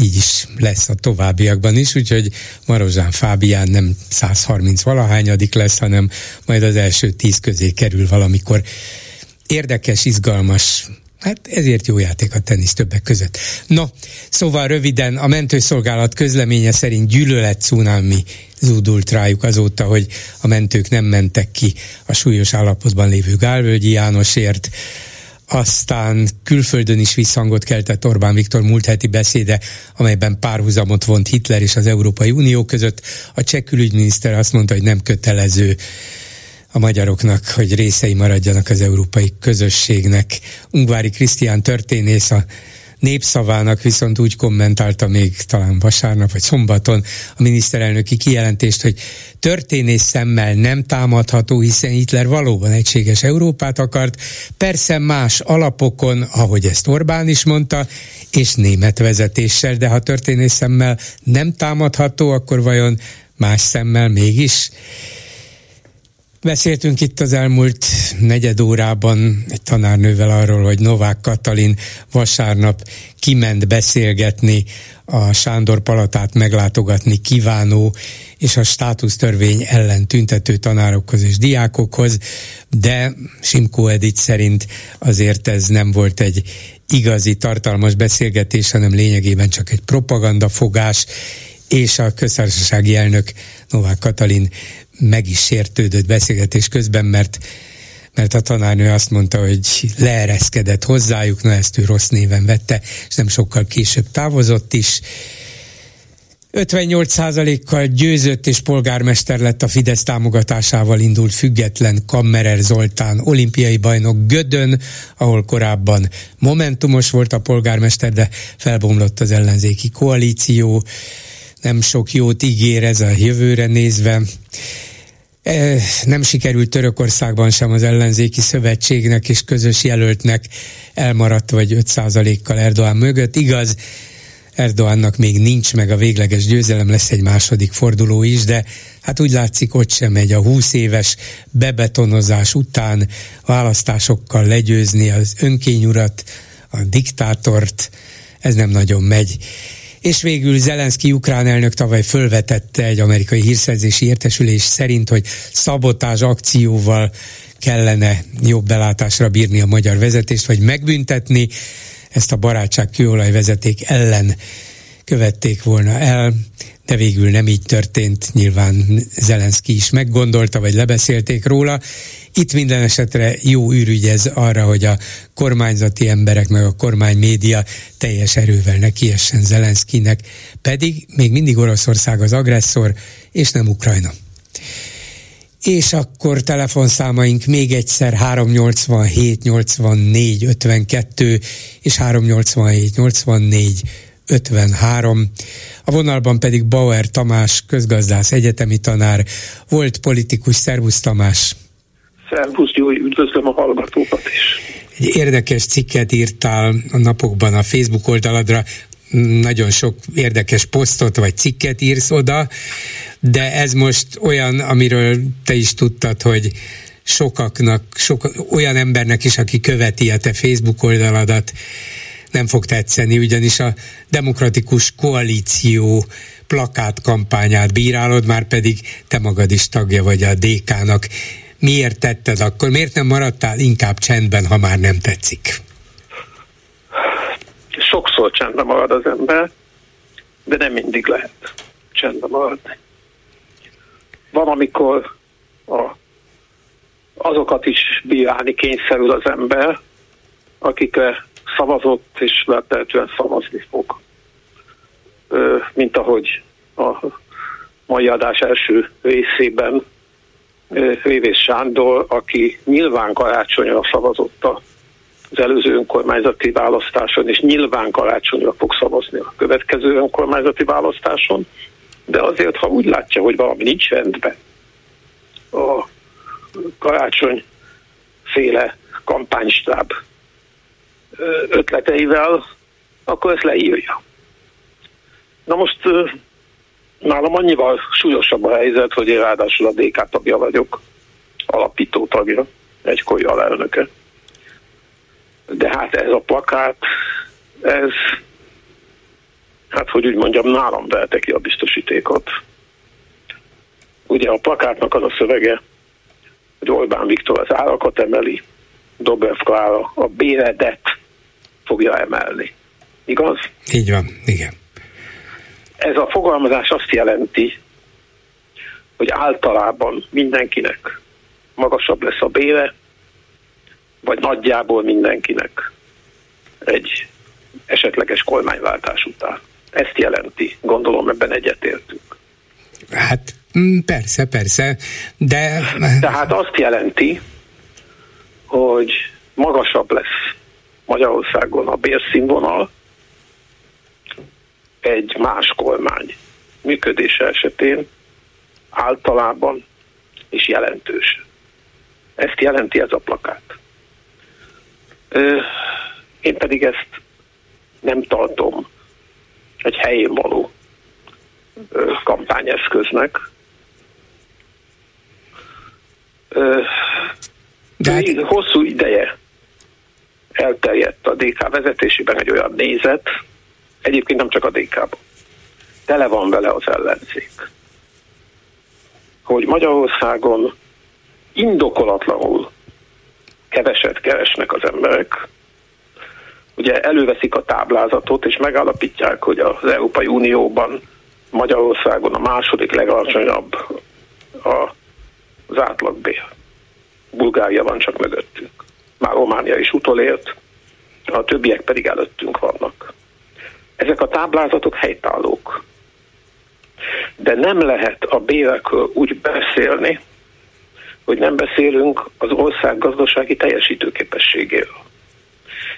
így is lesz a továbbiakban is, úgyhogy Marozsán Fábián nem 130 valahányadik lesz, hanem majd az első tíz közé kerül valamikor. Érdekes, izgalmas, Hát ezért jó játék a tenisz többek között. No, szóval röviden a mentőszolgálat közleménye szerint gyűlölet cunami zúdult rájuk azóta, hogy a mentők nem mentek ki a súlyos állapotban lévő Gálvölgyi Jánosért. aztán külföldön is visszhangot keltett Orbán Viktor múlt heti beszéde, amelyben párhuzamot vont Hitler és az Európai Unió között. A cseh külügyminiszter azt mondta, hogy nem kötelező a magyaroknak, hogy részei maradjanak az európai közösségnek. Ungvári Krisztián történész a népszavának viszont úgy kommentálta még talán vasárnap vagy szombaton a miniszterelnöki kijelentést, hogy történész szemmel nem támadható, hiszen Hitler valóban egységes Európát akart, persze más alapokon, ahogy ezt Orbán is mondta, és német vezetéssel, de ha történész szemmel nem támadható, akkor vajon más szemmel mégis? Beszéltünk itt az elmúlt negyed órában egy tanárnővel arról, hogy Novák Katalin vasárnap kiment beszélgetni a Sándor Palatát meglátogatni kívánó és a státusztörvény ellen tüntető tanárokhoz és diákokhoz, de Simkó Edith szerint azért ez nem volt egy igazi tartalmas beszélgetés, hanem lényegében csak egy propagandafogás, és a köztársasági elnök Novák Katalin meg is sértődött beszélgetés közben, mert mert a tanárnő azt mondta, hogy leereszkedett hozzájuk, na ezt ő rossz néven vette, és nem sokkal később távozott is. 58%-kal győzött és polgármester lett a Fidesz támogatásával indult független Kammerer Zoltán, olimpiai bajnok Gödön, ahol korábban momentumos volt a polgármester, de felbomlott az ellenzéki koalíció nem sok jót ígér ez a jövőre nézve. E, nem sikerült Törökországban sem az ellenzéki szövetségnek és közös jelöltnek elmaradt vagy 5%-kal Erdoğan mögött. Igaz, Erdoğannak még nincs meg a végleges győzelem, lesz egy második forduló is, de hát úgy látszik, ott sem megy a 20 éves bebetonozás után választásokkal legyőzni az önkényurat, a diktátort, ez nem nagyon megy és végül Zelenszky ukrán elnök tavaly fölvetette egy amerikai hírszerzési értesülés szerint, hogy szabotás akcióval kellene jobb belátásra bírni a magyar vezetést, vagy megbüntetni. Ezt a barátság kőolajvezeték ellen követték volna el, de végül nem így történt, nyilván Zelenszky is meggondolta, vagy lebeszélték róla, itt minden esetre jó űrügy ez arra, hogy a kormányzati emberek meg a kormány média teljes erővel nekiessen Zelenszkinek, pedig még mindig Oroszország az agresszor, és nem Ukrajna. És akkor telefonszámaink még egyszer 387 84 52 és 387 84 53. A vonalban pedig Bauer Tamás, közgazdász, egyetemi tanár, volt politikus. Szervusz Tamás! Szervusz, jó, üdvözlöm a hallgatókat is. Egy érdekes cikket írtál a napokban a Facebook oldaladra, nagyon sok érdekes posztot vagy cikket írsz oda, de ez most olyan, amiről te is tudtad, hogy sokaknak, sok, olyan embernek is, aki követi a te Facebook oldaladat, nem fog tetszeni, ugyanis a demokratikus koalíció plakátkampányát bírálod, már pedig te magad is tagja vagy a DK-nak miért tetted akkor? Miért nem maradtál inkább csendben, ha már nem tetszik? Sokszor csendben marad az ember, de nem mindig lehet csendben maradni. Van, amikor a, azokat is bírálni kényszerül az ember, akikre szavazott és feltehetően szavazni fog. Mint ahogy a mai adás első részében Révész Sándor, aki nyilván karácsonyra szavazott az előző önkormányzati választáson, és nyilván karácsonyra fog szavazni a következő önkormányzati választáson, de azért, ha úgy látja, hogy valami nincs rendben a karácsony féle kampánystáb ötleteivel, akkor ezt leírja. Na most nálam annyival súlyosabb a helyzet, hogy én ráadásul a DK tagja vagyok, alapító tagja, egykori alelnöke. De hát ez a plakát, ez, hát hogy úgy mondjam, nálam velte ki a biztosítékot. Ugye a plakátnak az a szövege, hogy Orbán Viktor az árakat emeli, Dobrev Klára a béredet fogja emelni. Igaz? Így van, igen ez a fogalmazás azt jelenti, hogy általában mindenkinek magasabb lesz a bére, vagy nagyjából mindenkinek egy esetleges kormányváltás után. Ezt jelenti, gondolom ebben egyetértünk. Hát mm, persze, persze, de... Tehát azt jelenti, hogy magasabb lesz Magyarországon a bérszínvonal egy más kormány működése esetén általában és jelentős. Ezt jelenti ez a plakát. Én pedig ezt nem tartom egy helyén való kampányeszköznek. De hát... Hosszú ideje elterjedt a DK vezetésében egy olyan nézet, egyébként nem csak a DK-ban, tele van vele az ellenzék, hogy Magyarországon indokolatlanul keveset keresnek az emberek, ugye előveszik a táblázatot, és megállapítják, hogy az Európai Unióban Magyarországon a második legalacsonyabb az átlagbér. Bulgária van csak mögöttünk. Már Románia is utolért, a többiek pedig előttünk vannak. Ezek a táblázatok helytállók. De nem lehet a bérekről úgy beszélni, hogy nem beszélünk az ország gazdasági teljesítőképességéről.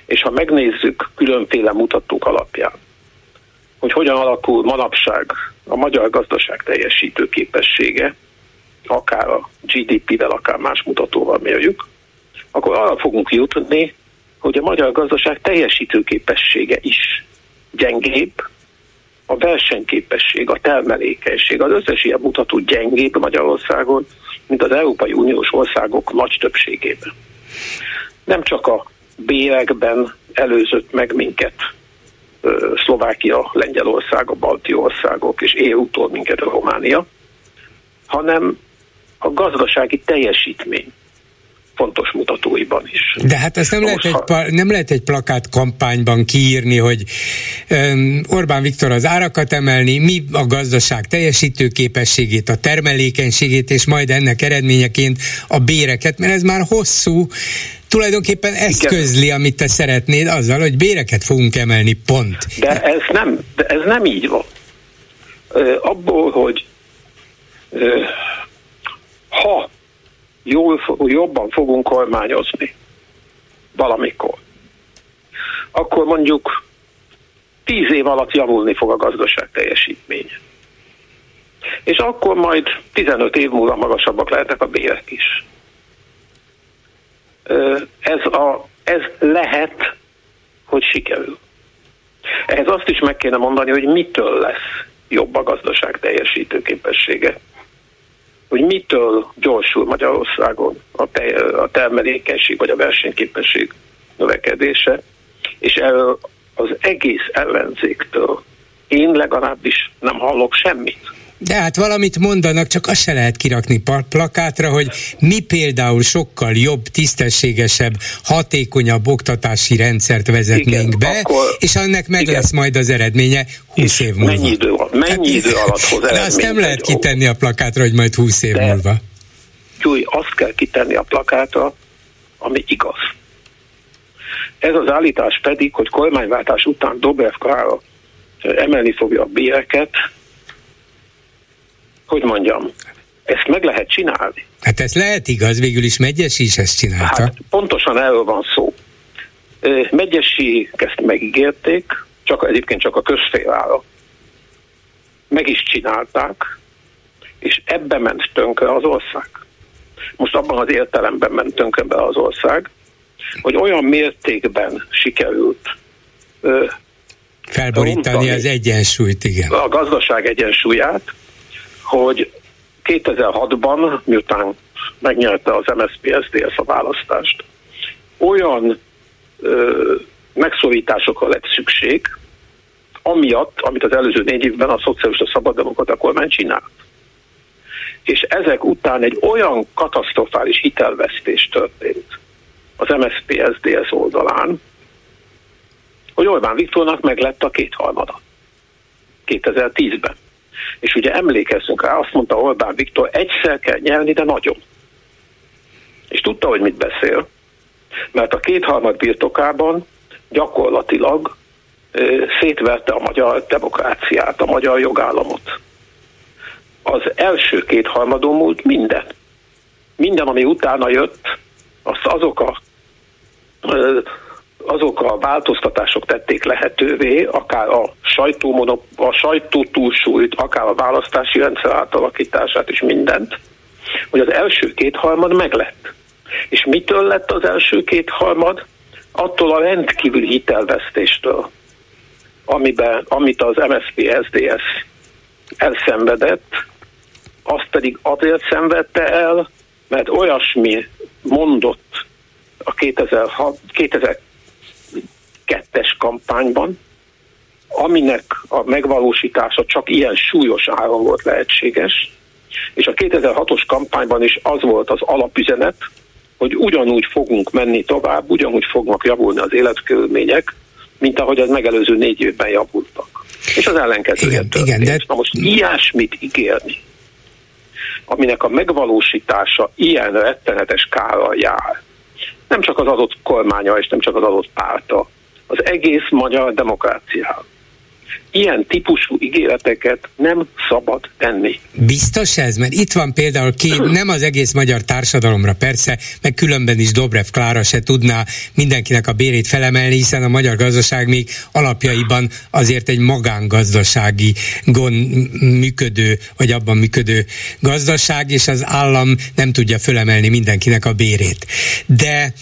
És ha megnézzük különféle mutatók alapján, hogy hogyan alakul manapság a magyar gazdaság teljesítő képessége, akár a GDP-vel, akár más mutatóval mérjük, akkor arra fogunk jutni, hogy a magyar gazdaság teljesítő képessége is gyengébb, a versenyképesség, a termelékenység, az összes ilyen mutató gyengébb Magyarországon, mint az Európai Uniós országok nagy többségében. Nem csak a bérekben előzött meg minket Szlovákia, Lengyelország, a balti országok, és EU-tól minket a Románia, hanem a gazdasági teljesítmény fontos mutatóiban is. De hát ezt nem, lehet, egy, nem lehet egy plakát kampányban kiírni, hogy um, Orbán Viktor az árakat emelni, mi a gazdaság teljesítőképességét, a termelékenységét, és majd ennek eredményeként a béreket, mert ez már hosszú, tulajdonképpen ezt Igen. közli, amit te szeretnéd, azzal, hogy béreket fogunk emelni, pont. De ez nem, de ez nem így van. Abból, hogy ha jól, jobban fogunk kormányozni valamikor, akkor mondjuk tíz év alatt javulni fog a gazdaság teljesítménye. És akkor majd 15 év múlva magasabbak lehetnek a bérek is. Ez, a, ez lehet, hogy sikerül. Ehhez azt is meg kéne mondani, hogy mitől lesz jobb a gazdaság teljesítő képessége hogy mitől gyorsul Magyarországon a, te, a termelékenység vagy a versenyképesség növekedése, és erről az egész ellenzéktől én legalábbis nem hallok semmit. De hát valamit mondanak, csak azt se lehet kirakni plakátra, hogy mi például sokkal jobb, tisztességesebb, hatékonyabb oktatási rendszert vezetnénk igen, be, akkor, és annak meg igen. lesz majd az eredménye 20 év múlva. Mennyi idő, mennyi idő alatt hoz *laughs* De azt nem lehet kitenni a plakátra, hogy majd 20 év de, múlva. Gyúj, azt kell kitenni a plakátra, ami igaz. Ez az állítás pedig, hogy kormányváltás után Dobrev Klára emelni fogja a béreket, hogy mondjam, ezt meg lehet csinálni. Hát ez lehet igaz, végül is Megyesi is ezt csinálta. Hát pontosan erről van szó. Megyesi ezt megígérték, csak egyébként csak a közférára. Meg is csinálták, és ebbe ment tönkre az ország. Most abban az értelemben ment tönkre be az ország, hogy olyan mértékben sikerült felborítani az egyensúlyt, igen. A gazdaság egyensúlyát, hogy 2006-ban, miután megnyerte az MSZP SZDSZ a választást, olyan ö, megszorításokra lett szükség, amiatt, amit az előző négy évben a szocialista szabaddemokrata kormány csinált. És ezek után egy olyan katasztrofális hitelvesztés történt az MSZP SZDSZ oldalán, hogy Orbán Viktornak meg lett a kétharmada 2010-ben. És ugye emlékezzünk rá, azt mondta Orbán Viktor, egyszer kell nyerni, de nagyon. És tudta, hogy mit beszél. Mert a kétharmad birtokában gyakorlatilag szétverte a magyar demokráciát, a magyar jogállamot. Az első két harmadon múlt minden. Minden, ami utána jött, azt azok a azok a változtatások tették lehetővé, akár a, sajtómonop, a sajtó túlsúlyt, akár a választási rendszer átalakítását és mindent, hogy az első kétharmad meglett. És mitől lett az első kétharmad? Attól a rendkívül hitelvesztéstől, amiben, amit az MSZP SDS elszenvedett, azt pedig azért szenvedte el, mert olyasmi mondott a 2006, 2002-es kampányban, aminek a megvalósítása csak ilyen súlyos áron volt lehetséges, és a 2006-os kampányban is az volt az alapüzenet, hogy ugyanúgy fogunk menni tovább, ugyanúgy fognak javulni az életkörülmények, mint ahogy az megelőző négy évben javultak. És az ellenkezője igen, igen, de... Na most ilyesmit ígérni, aminek a megvalósítása ilyen rettenetes kárral jár, nem csak az adott kormánya és nem csak az adott párta, az egész magyar demokráciához ilyen típusú ígéreteket nem szabad tenni. Biztos ez? Mert itt van például két, *clears throat* nem az egész magyar társadalomra persze, meg különben is Dobrev Klára se tudná mindenkinek a bérét felemelni, hiszen a magyar gazdaság még alapjaiban azért egy magángazdasági gond működő, vagy abban működő gazdaság, és az állam nem tudja fölemelni mindenkinek a bérét. De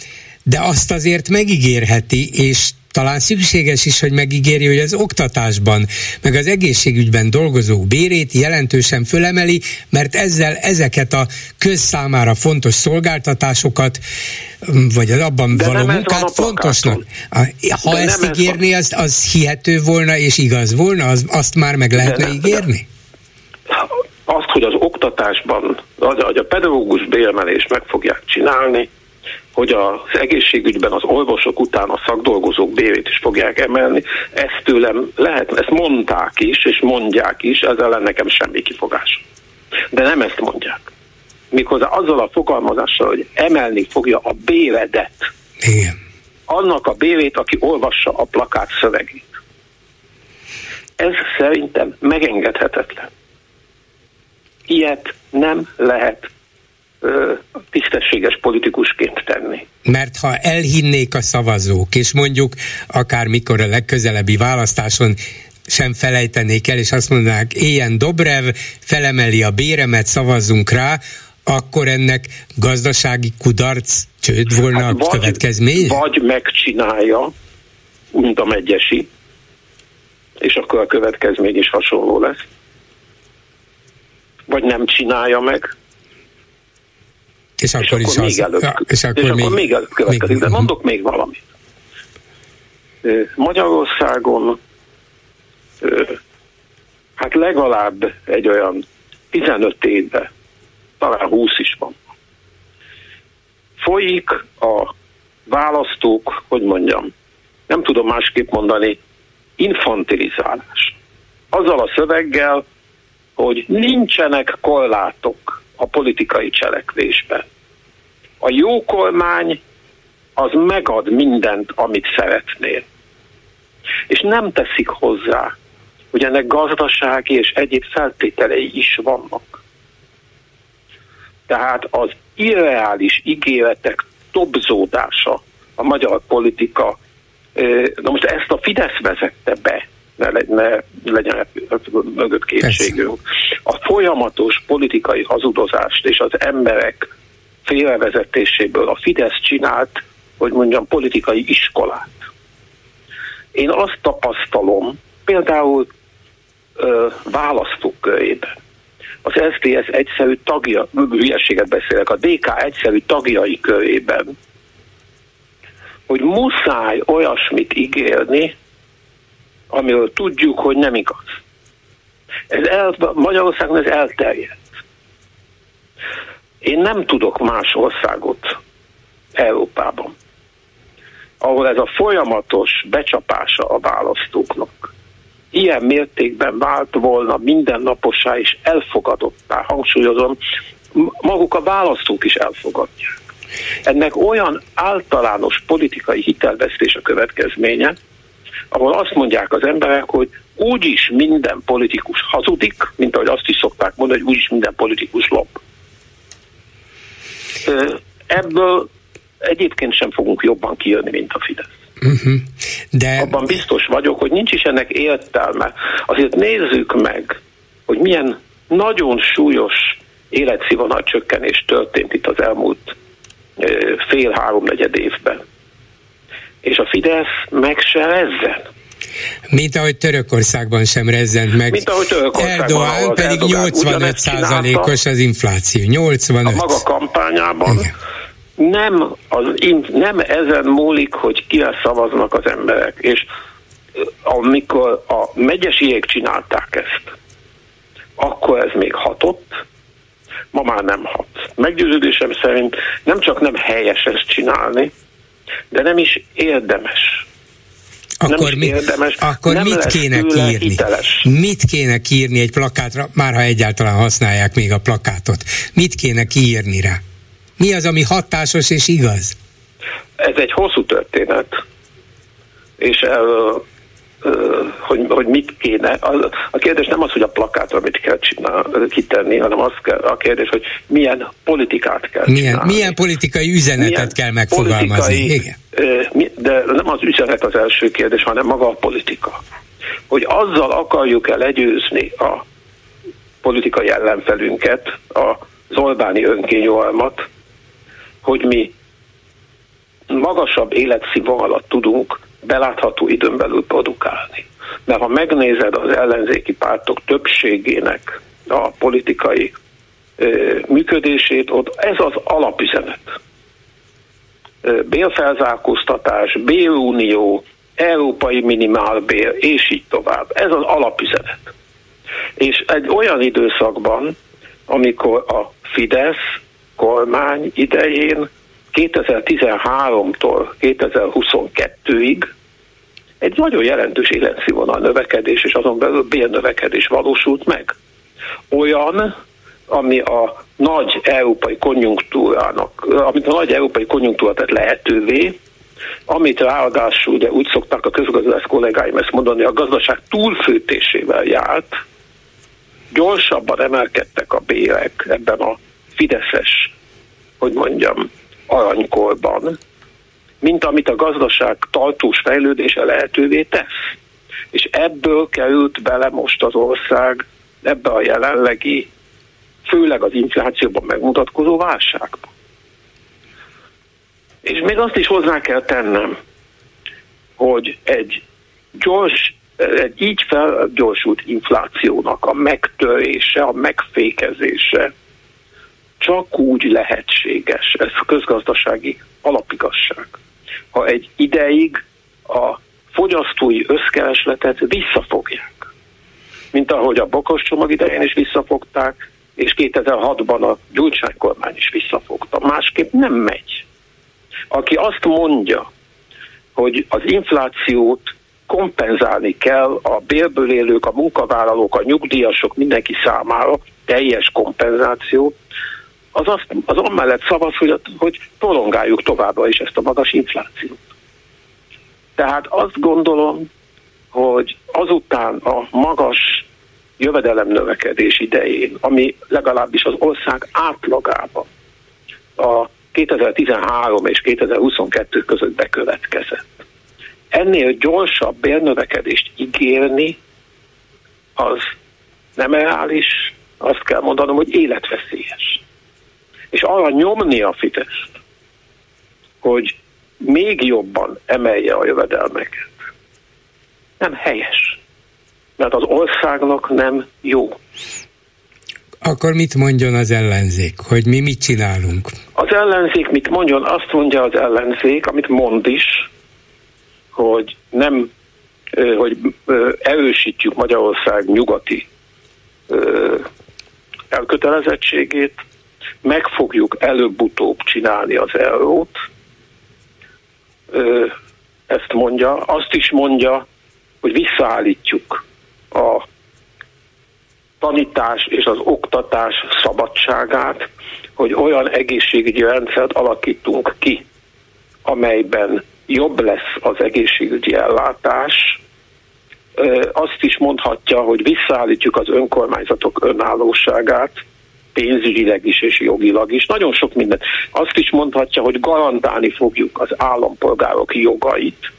de azt azért megígérheti, és talán szükséges is, hogy megígéri, hogy az oktatásban, meg az egészségügyben dolgozók bérét jelentősen fölemeli, mert ezzel ezeket a közszámára fontos szolgáltatásokat, vagy az abban De való munkát fontosnak. Ha De ezt ígérni, az, az hihető volna és igaz volna, az, azt már meg lehetne nem, ígérni? Azt, hogy az oktatásban, hogy a pedagógus béremelést meg fogják csinálni, hogy az egészségügyben az orvosok után a szakdolgozók bérét is fogják emelni. Ezt tőlem lehet, ezt mondták is, és mondják is, ezzel ellen nekem semmi kifogás. De nem ezt mondják. Méghozzá azzal a fogalmazással, hogy emelni fogja a béredet. Igen. Annak a bérét, aki olvassa a plakát szövegét. Ez szerintem megengedhetetlen. Ilyet nem lehet tisztességes politikusként tenni. Mert ha elhinnék a szavazók, és mondjuk akármikor a legközelebbi választáson sem felejtenék el, és azt mondanák, éljen Dobrev, felemeli a béremet, szavazzunk rá, akkor ennek gazdasági kudarc, csőd volna hát a következmény? Vagy megcsinálja, mint a megyesi, és akkor a következmény is hasonló lesz. Vagy nem csinálja meg, és akkor, és akkor is még az, előbb, és akkor, és még, akkor még előbb következik. Még, de mondok még valamit. Magyarországon hát legalább egy olyan 15 évbe, talán 20 is van. Folyik a választók, hogy mondjam, nem tudom másképp mondani, infantilizálás. Azzal a szöveggel, hogy nincsenek korlátok a politikai cselekvésben. A jó kormány az megad mindent, amit szeretnél. És nem teszik hozzá, hogy ennek gazdasági és egyéb feltételei is vannak. Tehát az irreális ígéretek tobzódása a magyar politika, na most ezt a Fidesz vezette be, ne, ne legyen mögött kétségünk. A folyamatos politikai hazudozást és az emberek félrevezetéséből a Fidesz csinált, hogy mondjam, politikai iskolát. Én azt tapasztalom, például ö, választókörében, az SZDSZ egyszerű tagja, hülyeséget beszélek, a DK egyszerű tagjai körében, hogy muszáj olyasmit ígérni, amiről tudjuk, hogy nem igaz. Ez el, Magyarországon ez elterjedt. Én nem tudok más országot Európában, ahol ez a folyamatos becsapása a választóknak ilyen mértékben vált volna mindennapossá és elfogadottá, hangsúlyozom, maguk a választók is elfogadják. Ennek olyan általános politikai hitelvesztés a következménye, ahol azt mondják az emberek, hogy úgyis minden politikus hazudik, mint ahogy azt is szokták mondani, hogy úgyis minden politikus lop. Ebből egyébként sem fogunk jobban kijönni, mint a Fidesz. Uh-huh. De... Abban biztos vagyok, hogy nincs is ennek értelme. Azért nézzük meg, hogy milyen nagyon súlyos életszínvonal csökkenés történt itt az elmúlt fél-háromnegyed évben. És a Fidesz meg se rezzen. Mint ahogy Törökországban sem rezzent meg. Mint ahogy Törökországban. Erdoğan pedig Erdogan 85 százalékos az infláció. 85. A maga kampányában. Igen. Nem, az, nem ezen múlik, hogy kire szavaznak az emberek. És amikor a megyesiek csinálták ezt, akkor ez még hatott, ma már nem hat. Meggyőződésem szerint nem csak nem helyes ezt csinálni, de nem is érdemes. Akkor, nem mi, érdemes, akkor nem mit kéne írni? Hiteles. Mit kéne kiírni egy plakátra, már ha egyáltalán használják még a plakátot? Mit kéne kiírni rá? Mi az, ami hatásos és igaz? Ez egy hosszú történet, és hogy, hogy mit kéne. A kérdés nem az, hogy a plakátra mit kell csinál, kitenni, hanem az kell, a kérdés, hogy milyen politikát kell milyen, csinálni. Milyen politikai üzenetet milyen kell megfogalmazni. Igen. De nem az üzenet az első kérdés, hanem maga a politika. Hogy azzal akarjuk-e legyőzni a politikai ellenfelünket, az Orbáni önkényolmat, hogy mi magasabb életszínvonalat tudunk belátható időn belül produkálni. Mert ha megnézed az ellenzéki pártok többségének a politikai ö, működését, ott ez az alapüzenet. Bélfelzárkóztatás, bélunió, európai minimálbér, és így tovább. Ez az alapüzenet. És egy olyan időszakban, amikor a Fidesz kormány idején 2013-tól 2022-ig egy nagyon jelentős életszínvonal növekedés, és azon belül bérnövekedés valósult meg. Olyan, ami a nagy európai konjunktúrának, amit a nagy európai konjunktúra tett lehetővé, amit ráadásul ugye úgy szokták a közgazdász kollégáim ezt mondani, a gazdaság túlfőtésével járt, gyorsabban emelkedtek a bérek ebben a fideszes, hogy mondjam, aranykorban, mint amit a gazdaság tartós fejlődése lehetővé tesz. És ebből került bele most az ország ebbe a jelenlegi, főleg az inflációban megmutatkozó válságba. És még azt is hozzá kell tennem, hogy egy gyors, egy így felgyorsult inflációnak a megtörése, a megfékezése csak úgy lehetséges, ez közgazdasági alapigasság, ha egy ideig a fogyasztói összkeresletet visszafogják. Mint ahogy a bokos csomag idején is visszafogták, és 2006-ban a Gyurcsány kormány is visszafogta. Másképp nem megy. Aki azt mondja, hogy az inflációt kompenzálni kell a bérből élők, a munkavállalók, a nyugdíjasok, mindenki számára teljes kompenzáció, az, azt, az amellett szavaz, hogy, hogy prolongáljuk továbbra is ezt a magas inflációt. Tehát azt gondolom, hogy azután a magas jövedelem növekedés idején, ami legalábbis az ország átlagában a 2013 és 2022 között bekövetkezett. Ennél gyorsabb bérnövekedést ígérni, az nem reális, azt kell mondanom, hogy életveszélyes és arra nyomni a Fideszt, hogy még jobban emelje a jövedelmeket. Nem helyes. Mert az országnak nem jó. Akkor mit mondjon az ellenzék, hogy mi mit csinálunk? Az ellenzék mit mondjon? Azt mondja az ellenzék, amit mond is, hogy nem, hogy erősítjük Magyarország nyugati elkötelezettségét, meg fogjuk előbb-utóbb csinálni az eurót. Ezt mondja. Azt is mondja, hogy visszaállítjuk a tanítás és az oktatás szabadságát, hogy olyan egészségügyi rendszert alakítunk ki, amelyben jobb lesz az egészségügyi ellátás, azt is mondhatja, hogy visszaállítjuk az önkormányzatok önállóságát, pénzügyileg is és jogilag is, nagyon sok mindent. Azt is mondhatja, hogy garantálni fogjuk az állampolgárok jogait.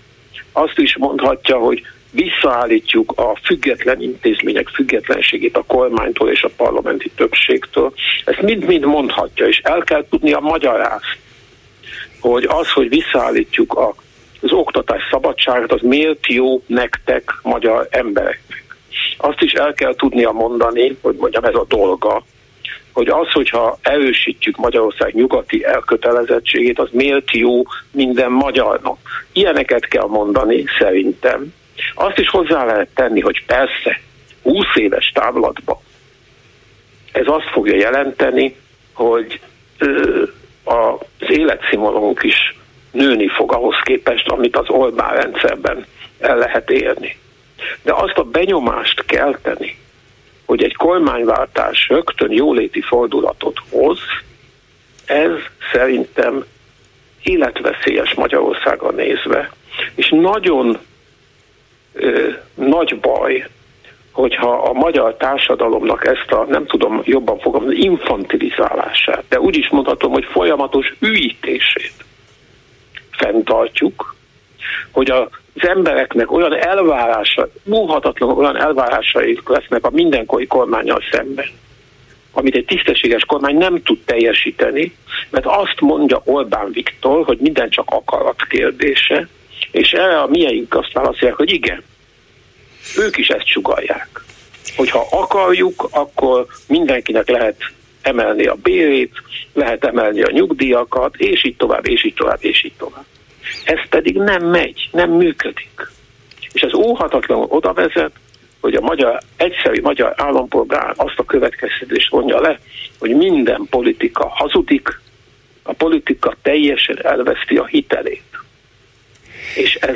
Azt is mondhatja, hogy visszaállítjuk a független intézmények függetlenségét a kormánytól és a parlamenti többségtől. Ezt mind-mind mondhatja, és el kell tudnia magyarázni, hogy az, hogy visszaállítjuk a, az oktatás szabadságát, az miért jó nektek, magyar embereknek. Azt is el kell tudnia mondani, hogy mondjam, ez a dolga, hogy az, hogyha erősítjük Magyarország nyugati elkötelezettségét, az miért jó minden magyarnak. Ilyeneket kell mondani, szerintem. Azt is hozzá lehet tenni, hogy persze, 20 éves távlatban ez azt fogja jelenteni, hogy az életszínvonalunk is nőni fog ahhoz képest, amit az Orbán rendszerben el lehet érni. De azt a benyomást kell tenni, hogy egy kormányváltás rögtön jóléti fordulatot hoz, ez szerintem életveszélyes Magyarországon nézve, és nagyon ö, nagy baj, hogyha a magyar társadalomnak ezt a, nem tudom jobban fogalmazni, infantilizálását, de úgy is mondhatom, hogy folyamatos üítését fenntartjuk, hogy a az embereknek olyan elvárása, múlhatatlan olyan elvárásai lesznek a mindenkori kormányal szemben, amit egy tisztességes kormány nem tud teljesíteni, mert azt mondja Orbán Viktor, hogy minden csak akarat kérdése, és erre a mieink azt válaszolják, hogy igen, ők is ezt sugalják. Hogyha akarjuk, akkor mindenkinek lehet emelni a bérét, lehet emelni a nyugdíjakat, és így tovább, és így tovább, és így tovább. Ez pedig nem megy, nem működik. És ez óhatatlanul oda vezet, hogy a magyar, egyszerű magyar állampolgár azt a következtetést vonja le, hogy minden politika hazudik, a politika teljesen elveszti a hitelét. És ez,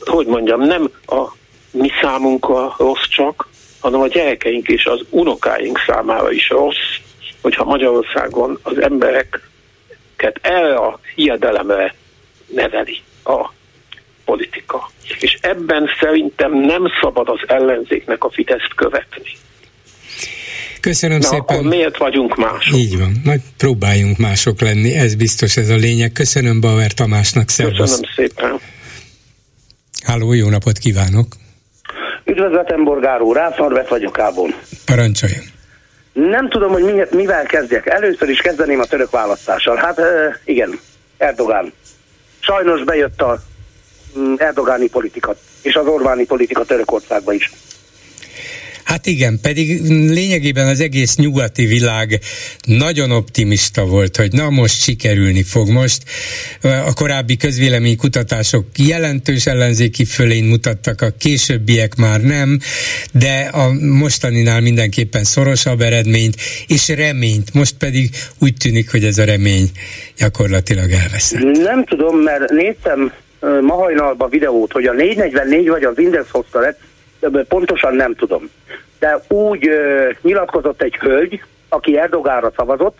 hogy mondjam, nem a mi számunkra rossz csak, hanem a gyerekeink és az unokáink számára is rossz, hogyha Magyarországon az embereket erre a hiedelemre neveli a politika. És ebben szerintem nem szabad az ellenzéknek a Fideszt követni. Köszönöm Na, szépen. Akkor miért vagyunk mások? Így van, majd próbáljunk mások lenni, ez biztos ez a lényeg. Köszönöm Bauer Tamásnak, szervusz. Köszönöm szépen. Háló, jó napot kívánok! Üdvözletem, Borgár úr, Rász Norbert vagyok Ábon. Parancsoljon! Nem tudom, hogy mivel kezdjek. Először is kezdeném a török választással. Hát igen, Erdogán sajnos bejött a mm, erdogáni politika, és az Orbáni politika Törökországba is. Hát igen, pedig lényegében az egész nyugati világ nagyon optimista volt, hogy na most sikerülni fog. Most a korábbi közvélemény kutatások jelentős ellenzéki fölén mutattak, a későbbiek már nem, de a mostaninál mindenképpen szorosabb eredményt és reményt. Most pedig úgy tűnik, hogy ez a remény gyakorlatilag elveszett. Nem tudom, mert néztem ma hajnalban videót, hogy a 444 vagy az Index hozta lett, pontosan nem tudom. De úgy ö, nyilatkozott egy hölgy, aki Erdogára szavazott,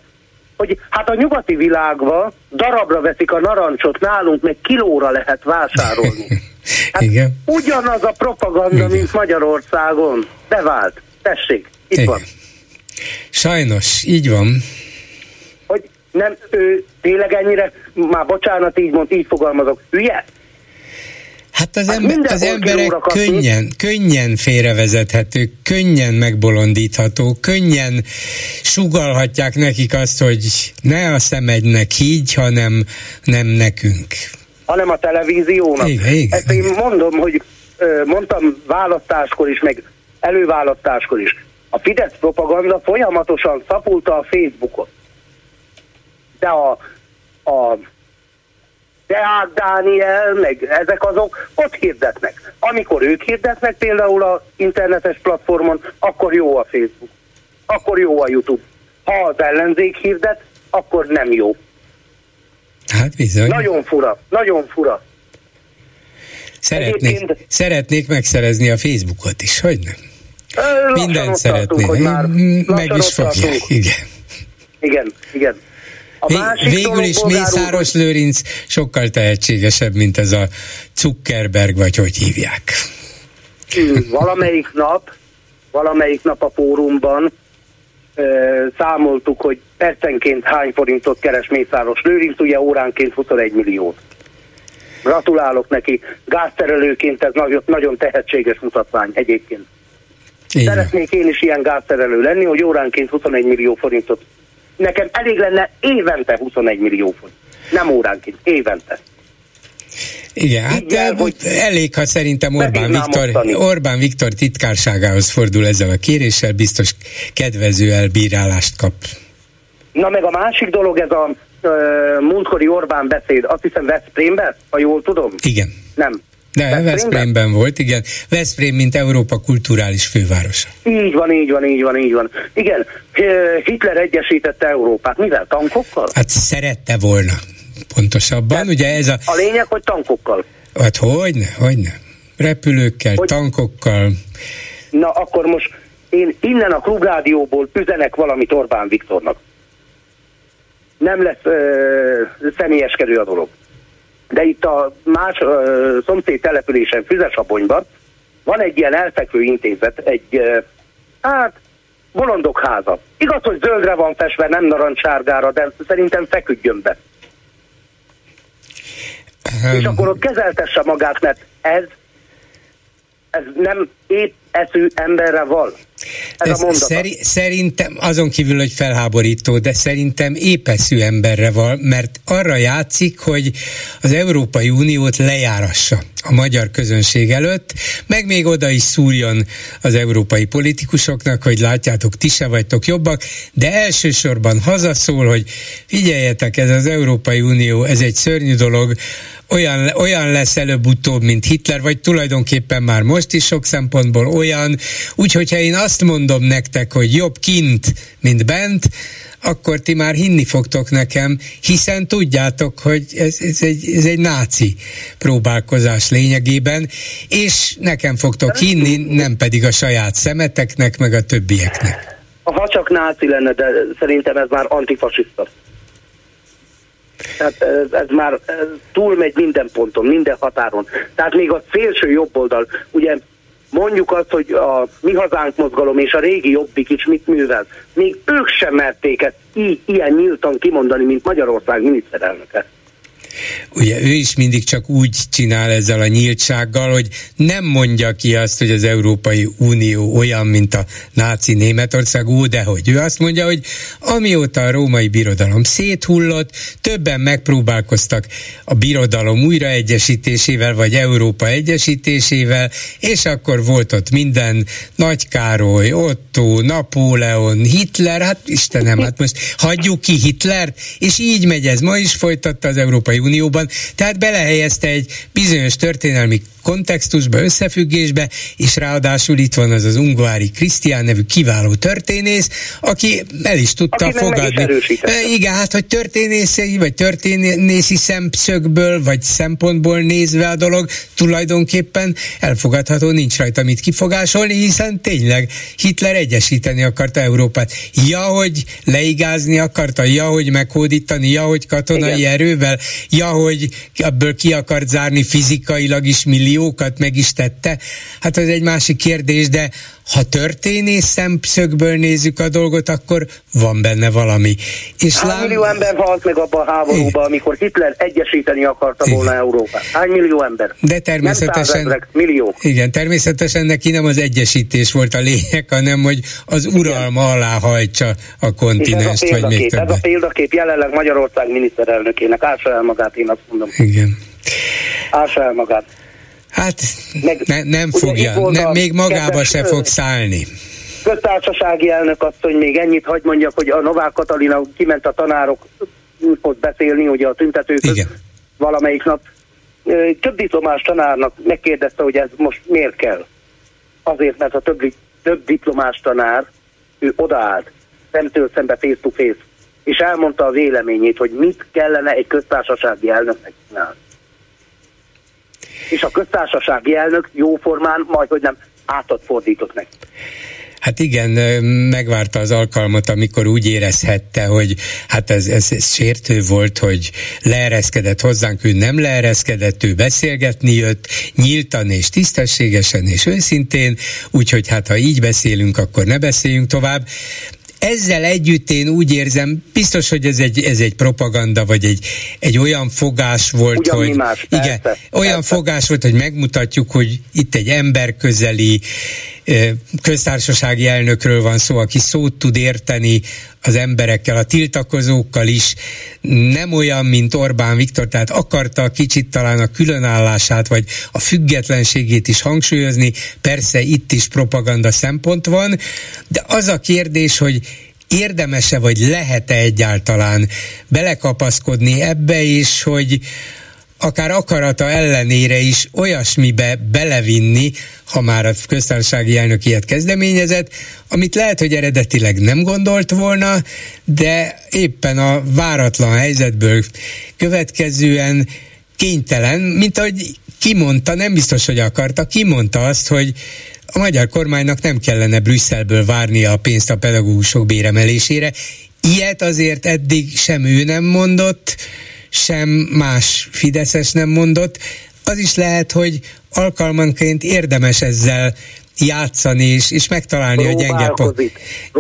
hogy hát a nyugati világban darabra veszik a narancsot, nálunk meg kilóra lehet vásárolni. *laughs* Hát Igen. Ugyanaz a propaganda, Igen. mint Magyarországon. Bevált. Tessék, itt Igen. van. Sajnos, így van. Hogy nem, ő tényleg ennyire, már bocsánat, így mond, így fogalmazok, hülye? Hát az, hát ember, az emberek könnyen, könnyen félrevezethető, könnyen megbolondítható, könnyen sugalhatják nekik azt, hogy ne a szemednek így, hanem nem nekünk. Hanem a televíziónak. Igen, igen, Ezt én mondom, hogy mondtam választáskor is, meg előválasztáskor is. A Fidesz propaganda folyamatosan szapulta a Facebookot. De a, a Deák Dániel, meg ezek azok ott hirdetnek. Amikor ők hirdetnek például a internetes platformon, akkor jó a Facebook, akkor jó a YouTube. Ha az ellenzék hirdet, akkor nem jó. Hát bizony. Nagyon fura, nagyon fura. Szeretnék, Egyébként... szeretnék megszerezni a Facebookot is, hogy nem? Mindent szeretné. Tartunk, már Meg is fogják, igen. Igen, igen. A másik Végül is Mészáros hogy... Lőrinc sokkal tehetségesebb, mint ez a Zuckerberg, vagy hogy hívják. Valamelyik nap, valamelyik nap a fórumban számoltuk, hogy percenként hány forintot keres Mészáros Lőrinc, ugye óránként 21 milliót. Gratulálok neki. Gázterelőként ez nagyon, nagyon tehetséges mutatvány egyébként. Igen. Szeretnék én is ilyen gázterelő lenni, hogy óránként 21 millió forintot. Nekem elég lenne évente 21 millió forint. Nem óránként, évente. Igen, hát Igen, hogy elég, ha szerintem Orbán Viktor, Orbán Viktor titkárságához fordul ezzel a kéréssel, biztos kedvező elbírálást kap. Na meg a másik dolog, ez a múltkori Orbán beszéd, azt hiszem Veszprémben, ha jól tudom? Igen. Nem. De Veszprémben volt, igen. Veszprém, mint Európa kulturális fővárosa. Így van, így van, így van, így van. Igen, Hitler egyesítette Európát. Mivel? Tankokkal? Hát szerette volna, pontosabban. De Ugye ez a... a lényeg, hogy tankokkal. Hát hogyne, hogyne. Repülőkkel, hogy... tankokkal. Na, akkor most én innen a klubrádióból üzenek valamit Orbán Viktornak. Nem lesz ö, személyeskedő a dolog de itt a más ö, szomszéd településen, Füzesabonyban van egy ilyen elfekvő intézet, egy, ö, hát, bolondok háza. Igaz, hogy zöldre van festve, nem narancssárgára, de szerintem feküdjön be. Um, És akkor ott kezeltesse magát, mert ez, ez nem épp eszű emberre val. Ez, Ez a szeri, szerintem, azon kívül, hogy felháborító, de szerintem épeszű emberre van, mert arra játszik, hogy az Európai Uniót lejárassa a magyar közönség előtt, meg még oda is szúrjon az európai politikusoknak, hogy látjátok, ti se vagytok jobbak, de elsősorban hazaszól, hogy figyeljetek, ez az Európai Unió, ez egy szörnyű dolog, olyan, olyan lesz előbb-utóbb, mint Hitler, vagy tulajdonképpen már most is sok szempontból olyan, úgyhogy ha én azt mondom nektek, hogy jobb kint, mint bent, akkor ti már hinni fogtok nekem, hiszen tudjátok, hogy ez, ez, egy, ez egy náci próbálkozás lényegében, és nekem fogtok hinni, nem pedig a saját szemeteknek, meg a többieknek. Ha csak náci lenne, de szerintem ez már antifasiszta. Tehát ez, ez már túlmegy minden ponton, minden határon. Tehát még a szélső jobb oldal, ugye mondjuk azt, hogy a Mi Hazánk mozgalom és a régi Jobbik is mit művel. Még ők sem merték ezt így, ilyen nyíltan kimondani, mint Magyarország miniszterelnöke. Ugye ő is mindig csak úgy csinál ezzel a nyíltsággal, hogy nem mondja ki azt, hogy az Európai Unió olyan, mint a náci Németország, ó, de hogy ő azt mondja, hogy amióta a római birodalom széthullott, többen megpróbálkoztak a birodalom újraegyesítésével, vagy Európa egyesítésével, és akkor volt ott minden Nagy Károly, Otto, Napóleon, Hitler, hát Istenem, hát most hagyjuk ki Hitler, és így megy ez. Ma is folytatta az Európai Unióban, tehát belehelyezte egy bizonyos történelmi kontextusba, összefüggésbe, és ráadásul itt van az az Ungvári Krisztián nevű kiváló történész, aki el is tudta aki fogadni. E, igen, hát, hogy történészei, vagy történészi szemszögből, vagy szempontból nézve a dolog, tulajdonképpen elfogadható, nincs rajta mit kifogásolni, hiszen tényleg Hitler egyesíteni akarta Európát. Ja, hogy leigázni akarta, ja, hogy meghódítani, ja, hogy katonai igen. erővel, ja, hogy ebből ki akart zárni fizikailag is millió milliókat meg is tette, hát az egy másik kérdés, de ha történész szemszögből nézzük a dolgot, akkor van benne valami. És Hány lám... millió ember halt meg abban a háborúban, amikor Hitler egyesíteni akarta igen. volna Európát? Hány millió ember? De természetesen... Nem millió. Igen, természetesen neki nem az egyesítés volt a lényeg, hanem hogy az uralma igen. alá hajtsa a kontinenst, vagy még többet. Ez a példakép jelenleg Magyarország miniszterelnökének. Ássa el magát, én azt mondom. Igen. Ássa el magát. Hát Meg, ne, nem fogja, ne, még magába se fog szállni. Köztársasági elnök azt, hogy még ennyit hagy mondjak, hogy a Novák Katalina kiment a tanárokhoz beszélni, ugye a tüntetőkhöz Igen. valamelyik nap. Több diplomás tanárnak megkérdezte, hogy ez most miért kell. Azért, mert a több, több diplomás tanár, ő odaállt, szemtől szembe face to face, és elmondta a véleményét, hogy mit kellene egy köztársasági elnöknek csinálni és a köztársasági elnök jóformán majd, hogy nem átat fordított meg. Hát igen, megvárta az alkalmat, amikor úgy érezhette, hogy hát ez, ez, ez sértő volt, hogy leereszkedett hozzánk, ő nem leereszkedett, ő beszélgetni jött, nyíltan és tisztességesen és őszintén, úgyhogy hát ha így beszélünk, akkor ne beszéljünk tovább ezzel együtt én úgy érzem, biztos, hogy ez egy, ez egy propaganda, vagy egy, egy olyan fogás volt, Ugyan hogy más, igen, persze, olyan persze. fogás volt, hogy megmutatjuk, hogy itt egy emberközeli köztársasági elnökről van szó, aki szót tud érteni az emberekkel, a tiltakozókkal is, nem olyan, mint Orbán Viktor, tehát akarta kicsit talán a különállását, vagy a függetlenségét is hangsúlyozni, persze itt is propaganda szempont van, de az a kérdés, hogy érdemese vagy lehet-e egyáltalán belekapaszkodni ebbe is, hogy akár akarata ellenére is olyasmibe belevinni, ha már a köztársasági elnök ilyet kezdeményezett, amit lehet, hogy eredetileg nem gondolt volna, de éppen a váratlan helyzetből következően kénytelen, mint ahogy kimondta, nem biztos, hogy akarta, kimondta azt, hogy a magyar kormánynak nem kellene Brüsszelből várnia a pénzt a pedagógusok béremelésére. Ilyet azért eddig sem ő nem mondott, sem más Fideszes nem mondott. Az is lehet, hogy alkalmanként érdemes ezzel játszani és, és megtalálni a gyenge pont.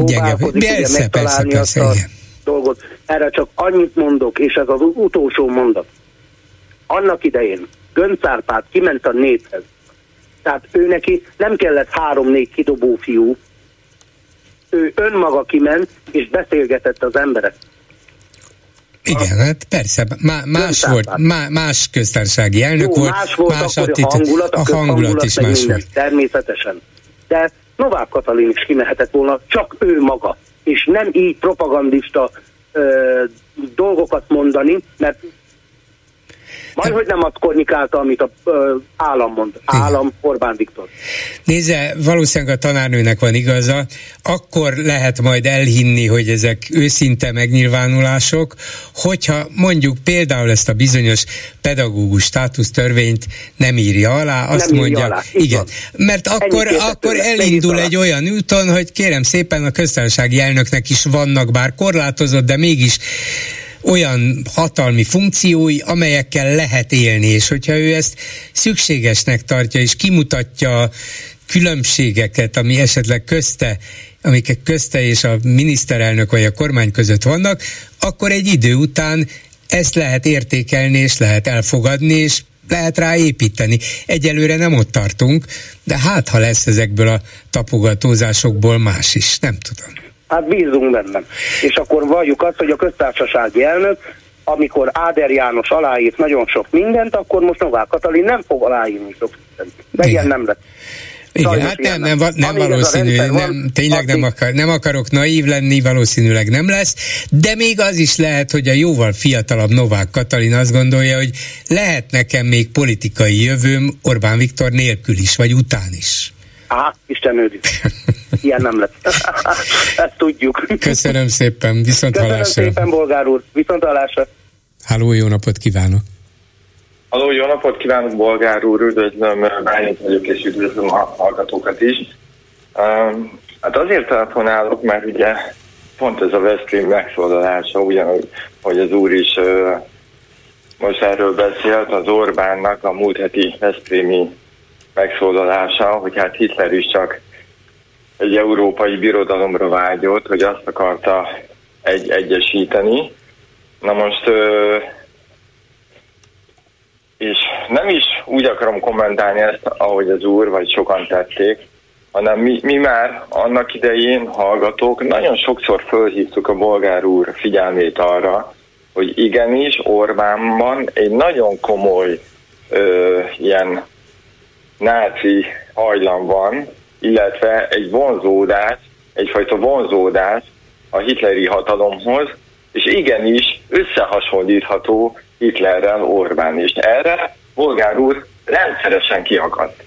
Gyenge, persze, persze, persze, igen. Dolgot. Erre csak annyit mondok, és ez az utolsó mondat. Annak idején Gönc Árpád kiment a néphez. Tehát ő neki nem kellett három-négy kidobó fiú, ő önmaga kiment, és beszélgetett az emberek. Igen, hát persze, má, más volt, má, más köztársasági elnök Jó, volt, más volt más akkor a hangulat, a, a hangulat is más volt. Természetesen. De Novák Katalin is kimehetett volna, csak ő maga, és nem így propagandista ö, dolgokat mondani, mert majd, hogy nem azt kornikálta, amit a ö, állam mond. Állam Orbán Viktor. Nézze, valószínűleg a tanárnőnek van igaza, akkor lehet majd elhinni, hogy ezek őszinte megnyilvánulások, hogyha mondjuk például ezt a bizonyos pedagógus státusztörvényt nem írja alá, azt nem mondja, alá. igen, mert akkor, akkor elindul egy olyan úton, hogy kérem szépen a köztársasági elnöknek is vannak, bár korlátozott, de mégis olyan hatalmi funkciói, amelyekkel lehet élni, és hogyha ő ezt szükségesnek tartja, és kimutatja különbségeket, ami esetleg közte, amiket közte és a miniszterelnök vagy a kormány között vannak, akkor egy idő után ezt lehet értékelni, és lehet elfogadni, és lehet rá építeni. Egyelőre nem ott tartunk, de hát ha lesz ezekből a tapogatózásokból más is, nem tudom. Hát bízunk bennem. És akkor valljuk azt, hogy a köztársasági elnök, amikor Áder János aláírt nagyon sok mindent, akkor most Novák Katalin nem fog aláírni sok mindent. De ilyen nem lett. Igen, Sajnos hát nem, nem, nem, nem valószínű, nem, van, tényleg nem, akar, nem akarok naív lenni, valószínűleg nem lesz, de még az is lehet, hogy a jóval fiatalabb Novák Katalin azt gondolja, hogy lehet nekem még politikai jövőm Orbán Viktor nélkül is, vagy után is. Á, Isten őriz. Ilyen nem lesz. *laughs* Ezt tudjuk. Köszönöm szépen, viszont Köszönöm hallásra. szépen, bolgár úr, viszont hallásra. Háló, jó napot kívánok! Halló, jó napot kívánok, bolgár úr, üdvözlöm, Bálint vagyok, és üdvözlöm a hallgatókat is. Um, hát azért telefonálok, mert ugye pont ez a Veszprém megszólalása, ugyanúgy, hogy az úr is uh, most erről beszélt, az Orbánnak a múlt heti Veszprémi megszólalása, hogy hát Hitler is csak egy európai birodalomra vágyott, hogy azt akarta egy egyesíteni. Na most és nem is úgy akarom kommentálni ezt, ahogy az úr, vagy sokan tették, hanem mi, mi már annak idején hallgatók nagyon sokszor fölhívtuk a bolgár úr figyelmét arra, hogy igenis Orbánban egy nagyon komoly ö, ilyen náci hajlam van, illetve egy vonzódás, egyfajta vonzódás a hitleri hatalomhoz, és igenis összehasonlítható Hitlerrel Orbán is. Erre Bolgár úr rendszeresen kiakadt.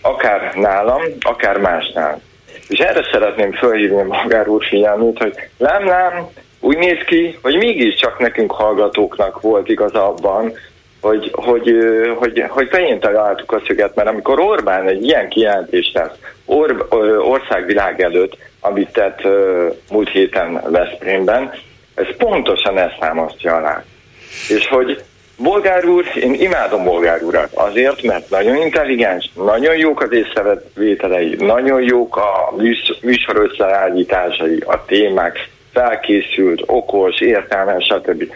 Akár nálam, akár másnál. És erre szeretném felhívni Bolgár úr figyelmét, hogy nem, nem, úgy néz ki, hogy mégiscsak nekünk hallgatóknak volt igaz abban, hogy, hogy, hogy, hogy fején találtuk a szöget, mert amikor Orbán egy ilyen kijelentést tesz or, országvilág előtt, amit tett múlt héten Veszprémben, ez pontosan ezt támasztja alá. És hogy Bolgár úr, én imádom Bolgár urat azért, mert nagyon intelligens, nagyon jók az észrevételei, nagyon jók a műsor összeállításai, a témák, felkészült, okos, értelmes, stb.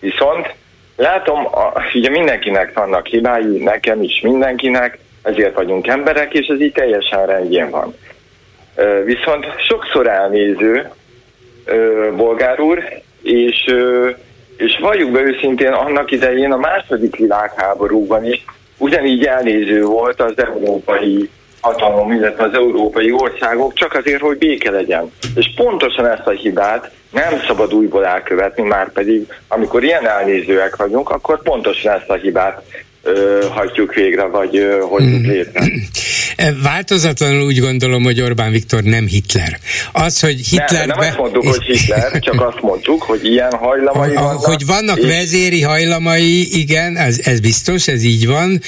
Viszont látom, a, ugye mindenkinek vannak hibái, nekem is mindenkinek, ezért vagyunk emberek, és ez így teljesen rendjén van. Viszont sokszor elnéző bolgár úr, és, és valljuk be őszintén, annak idején a második világháborúban is ugyanígy elnéző volt az európai hatalom, illetve az európai országok, csak azért, hogy béke legyen. És pontosan ezt a hibát nem szabad újból elkövetni, már pedig amikor ilyen elnézőek vagyunk, akkor pontosan ezt a hibát ö, hagyjuk végre, vagy ö, hozzuk mm. létre. *clears throat* Változatlanul úgy gondolom, hogy Orbán Viktor nem Hitler. Az, hogy Hitler... Nem, nem azt mondtuk, hogy Hitler, *laughs* csak azt mondtuk, hogy ilyen hajlamai a, vannak. Hogy vannak és... vezéri hajlamai, igen, ez, ez biztos, ez így van.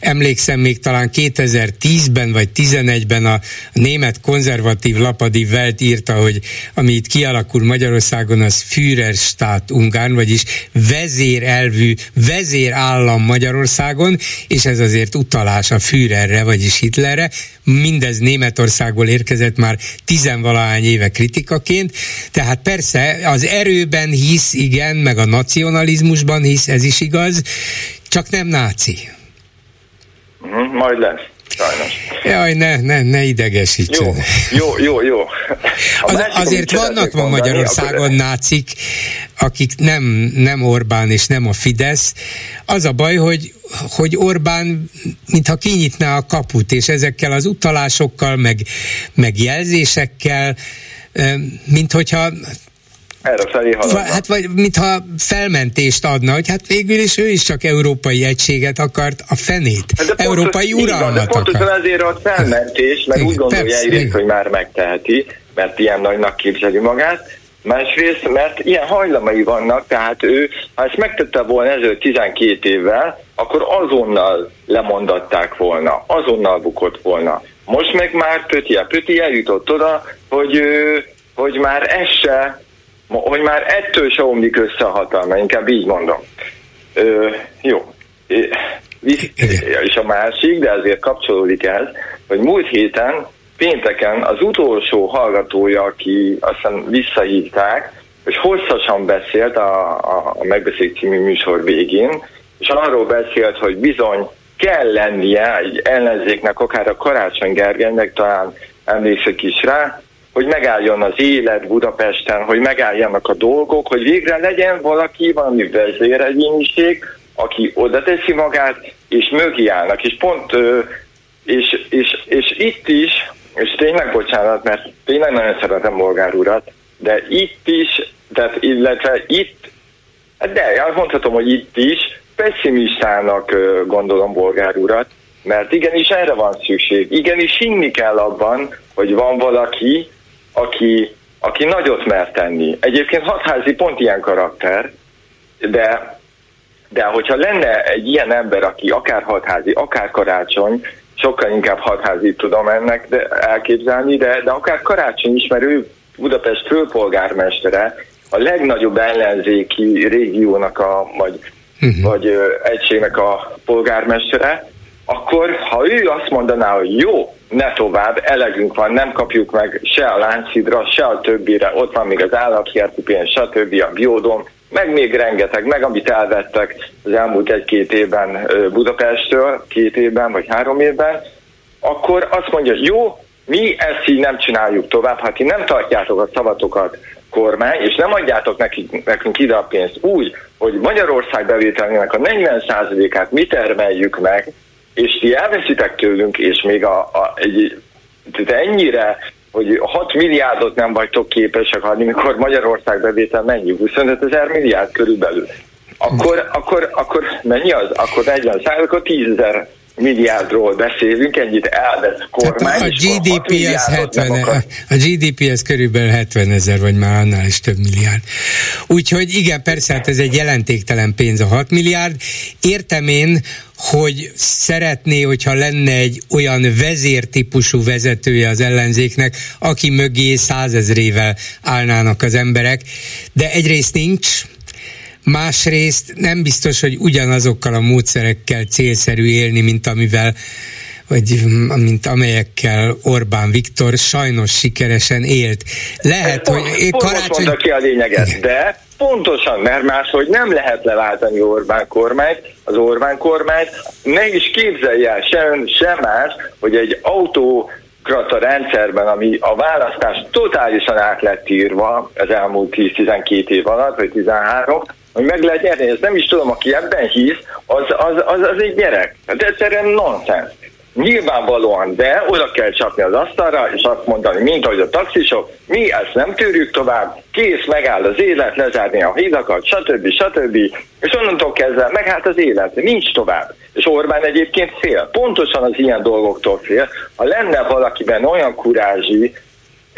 Emlékszem még talán 2010-ben vagy 11-ben a német konzervatív lapadi Welt írta, hogy ami itt kialakul Magyarországon, az Führerstaat Ungarn, vagyis vezérelvű, vezérállam Magyarországon, és ez azért utalás a Führerre, vagyis Hitler erre. Mindez Németországból érkezett már tizenvalahány éve kritikaként, tehát persze az erőben hisz, igen, meg a nacionalizmusban hisz, ez is igaz, csak nem náci. Mm, majd lesz. Sajnos. Jaj, ne, ne, ne idegesítsen. Jó, jó, jó, jó. *laughs* Az, azért vannak ma Magyarországon akkor... nácik, akik nem, nem Orbán és nem a Fidesz. Az a baj, hogy, hogy Orbán mintha kinyitná a kaput, és ezekkel az utalásokkal, meg, meg jelzésekkel, mint hogyha erre felé haladva. Hát vagy mintha felmentést adna, hogy hát végül is ő is csak európai egységet akart, a fenét. Hát de európai pontos, uralmat de pontosan akar. ezért a felmentés, mert úgy gondolja egyrészt, hogy már megteheti, mert ilyen nagynak képzeli magát, Másrészt, mert ilyen hajlamai vannak, tehát ő, ha ezt megtette volna ezzel 12 évvel, akkor azonnal lemondatták volna, azonnal bukott volna. Most meg már Pöti, Pöti eljutott oda, hogy, hogy már ez se hogy már ettől se omlik össze a hatalma, inkább így mondom. Ö, jó. Visz, és a másik, de azért kapcsolódik ez, hogy múlt héten, pénteken az utolsó hallgatója, aki aztán visszahívták, és hosszasan beszélt a, a, a Megbeszélt című műsor végén, és arról beszélt, hogy bizony kell lennie egy ellenzéknek, akár a Karácsony Gergelynek, talán emlékszek is rá, hogy megálljon az élet Budapesten, hogy megálljanak a dolgok, hogy végre legyen valaki, valami vezéregyéniség, aki oda teszi magát, és mögé állnak. És pont, és, és, és itt is, és tényleg bocsánat, mert tényleg nagyon szeretem Bolgár urat, de itt is, tehát illetve itt, de mondhatom, hogy itt is pessimistának gondolom Bolgár urat, mert igenis erre van szükség. Igenis hinni kell abban, hogy van valaki, aki, aki nagyot mer tenni. Egyébként hatházi pont ilyen karakter, de, de hogyha lenne egy ilyen ember, aki akár hatházi, akár karácsony, sokkal inkább hatházi tudom ennek de elképzelni, de, de akár karácsony is, mert ő Budapest főpolgármestere, a legnagyobb ellenzéki régiónak a, vagy, uh-huh. vagy ö, egységnek a polgármestere, akkor ha ő azt mondaná, hogy jó, ne tovább, elegünk van, nem kapjuk meg se a láncidra, se a többire, ott van még az állatkerti pénz, stb. a biódom, meg még rengeteg, meg amit elvettek az elmúlt egy-két évben Budapesttől, két évben vagy három évben, akkor azt mondja, jó, mi ezt így nem csináljuk tovább, ha ti nem tartjátok a szavatokat kormány, és nem adjátok nekik, nekünk ide a pénzt úgy, hogy Magyarország bevételének a 40%-át mi termeljük meg, és ti elveszitek tőlünk, és még a, a, egy, tehát ennyire, hogy 6 milliárdot nem vagytok képesek adni, mikor Magyarország bevétel mennyi? 25 ezer milliárd körülbelül. Akkor, akkor, akkor mennyi az? Akkor 40 százalék, akkor 10 ezer milliárdról beszélünk, ennyit elvesz kormány. Hát a, GDP az 70, a, a GDP az körülbelül 70 ezer, vagy már annál is több milliárd. Úgyhogy igen, persze, hát ez egy jelentéktelen pénz a 6 milliárd. Értem én, hogy szeretné, hogyha lenne egy olyan vezértípusú vezetője az ellenzéknek, aki mögé százezrével állnának az emberek, de egyrészt nincs, másrészt nem biztos, hogy ugyanazokkal a módszerekkel célszerű élni, mint amivel vagy mint amelyekkel Orbán Viktor sajnos sikeresen élt. Lehet, pont, hogy pont karácsony... Ki a lényeget, de pontosan, mert máshogy nem lehet leváltani Orbán kormányt, az Orbán kormányt, ne is képzelje el sem, sem más, hogy egy autó krata rendszerben, ami a választás totálisan át lett írva az elmúlt 10-12 év alatt, vagy 13, hogy meg lehet nyerni. Ez nem is tudom, aki ebben hisz, az, az, az, az egy gyerek. Hát egyszerűen nonsens. Nyilvánvalóan, de oda kell csapni az asztalra, és azt mondani, mint ahogy a taxisok, mi ezt nem tűrjük tovább, kész, megáll az élet, lezárni a hídakat, stb. stb. És onnantól kezdve megállt az élet, nincs tovább. És Orbán egyébként fél, pontosan az ilyen dolgoktól fél. Ha lenne valakiben olyan kurázsi,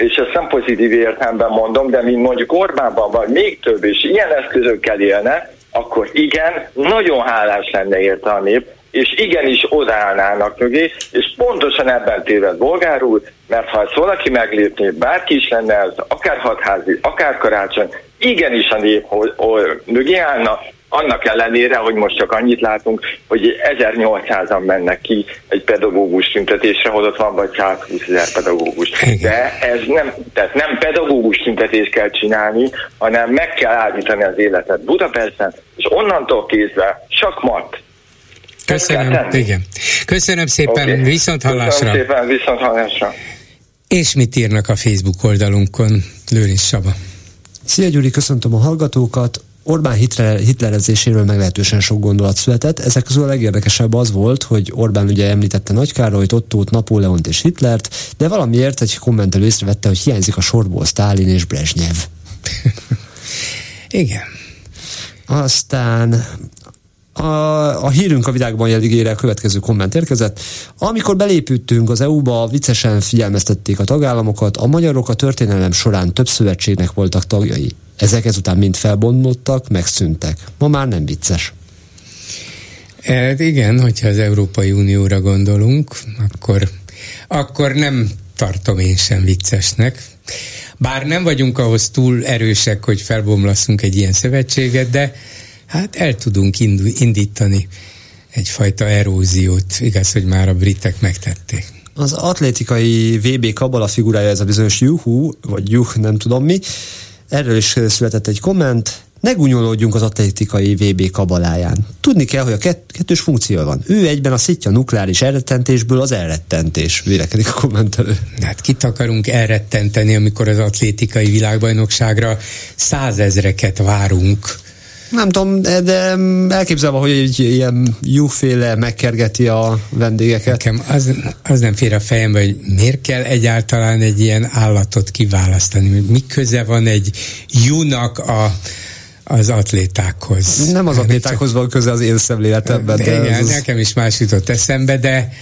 és ezt nem pozitív értelemben mondom, de mint mondjuk Orbánban van még több, és ilyen eszközökkel élne, akkor igen, nagyon hálás lenne érte a nép, és igenis odaállnának mögé, és pontosan ebben téved bolgár úr, mert ha ezt valaki meglépné, bárki is lenne ez, akár hatházi, akár karácsony, igenis a nép mögé állna, annak ellenére, hogy most csak annyit látunk, hogy 1800-an mennek ki egy pedagógus tüntetésre, holott van vagy 120 ezer pedagógus. De ez nem, tehát nem pedagógus tüntetést kell csinálni, hanem meg kell állítani az életet Budapesten, és onnantól kézve csak mat. Köszönöm, igen. Köszönöm szépen, okay. viszont hallásra. Köszönöm szépen, viszont hallásra. És mit írnak a Facebook oldalunkon, Lőrinc Saba? Szia Gyuri, köszöntöm a hallgatókat. Orbán Hitler, hitlerezéséről meglehetősen sok gondolat született. Ezek közül a legérdekesebb az volt, hogy Orbán ugye említette Nagykárolyt, Ottót, Napóleont és Hitlert, de valamiért egy kommentelő észrevette, hogy hiányzik a sorból Stálin és Brezsnyev. *laughs* Igen. Aztán a, a hírünk a világban jeligére a következő komment érkezett. Amikor belépültünk az EU-ba, viccesen figyelmeztették a tagállamokat, a magyarok a történelem során több szövetségnek voltak tagjai. Ezek ezután mind felbomlottak, megszűntek. Ma már nem vicces. E, igen, hogyha az Európai Unióra gondolunk, akkor, akkor nem tartom én sem viccesnek. Bár nem vagyunk ahhoz túl erősek, hogy felbomlasszunk egy ilyen szövetséget, de hát el tudunk indítani egyfajta eróziót. Igaz, hogy már a britek megtették. Az atlétikai VB kabala figurája ez a bizonyos Juhu, vagy Juh, nem tudom mi, Erről is született egy komment. Ne gúnyolódjunk az atlétikai VB kabaláján. Tudni kell, hogy a kettős funkció van. Ő egyben a szitja nukleáris elrettentésből az elrettentés, vélekedik a kommentelő. Hát kit akarunk elrettenteni, amikor az atlétikai világbajnokságra százezreket várunk nem tudom, de elképzelve, hogy egy ilyen jóféle megkergeti a vendégeket. Nekem az, az nem fér a fejembe, hogy miért kell egyáltalán egy ilyen állatot kiválasztani. Mi köze van egy júnak a az atlétákhoz. Nem az atlétákhoz van köze az én szemléletemben. De, de igen, az... nekem is más jutott eszembe, de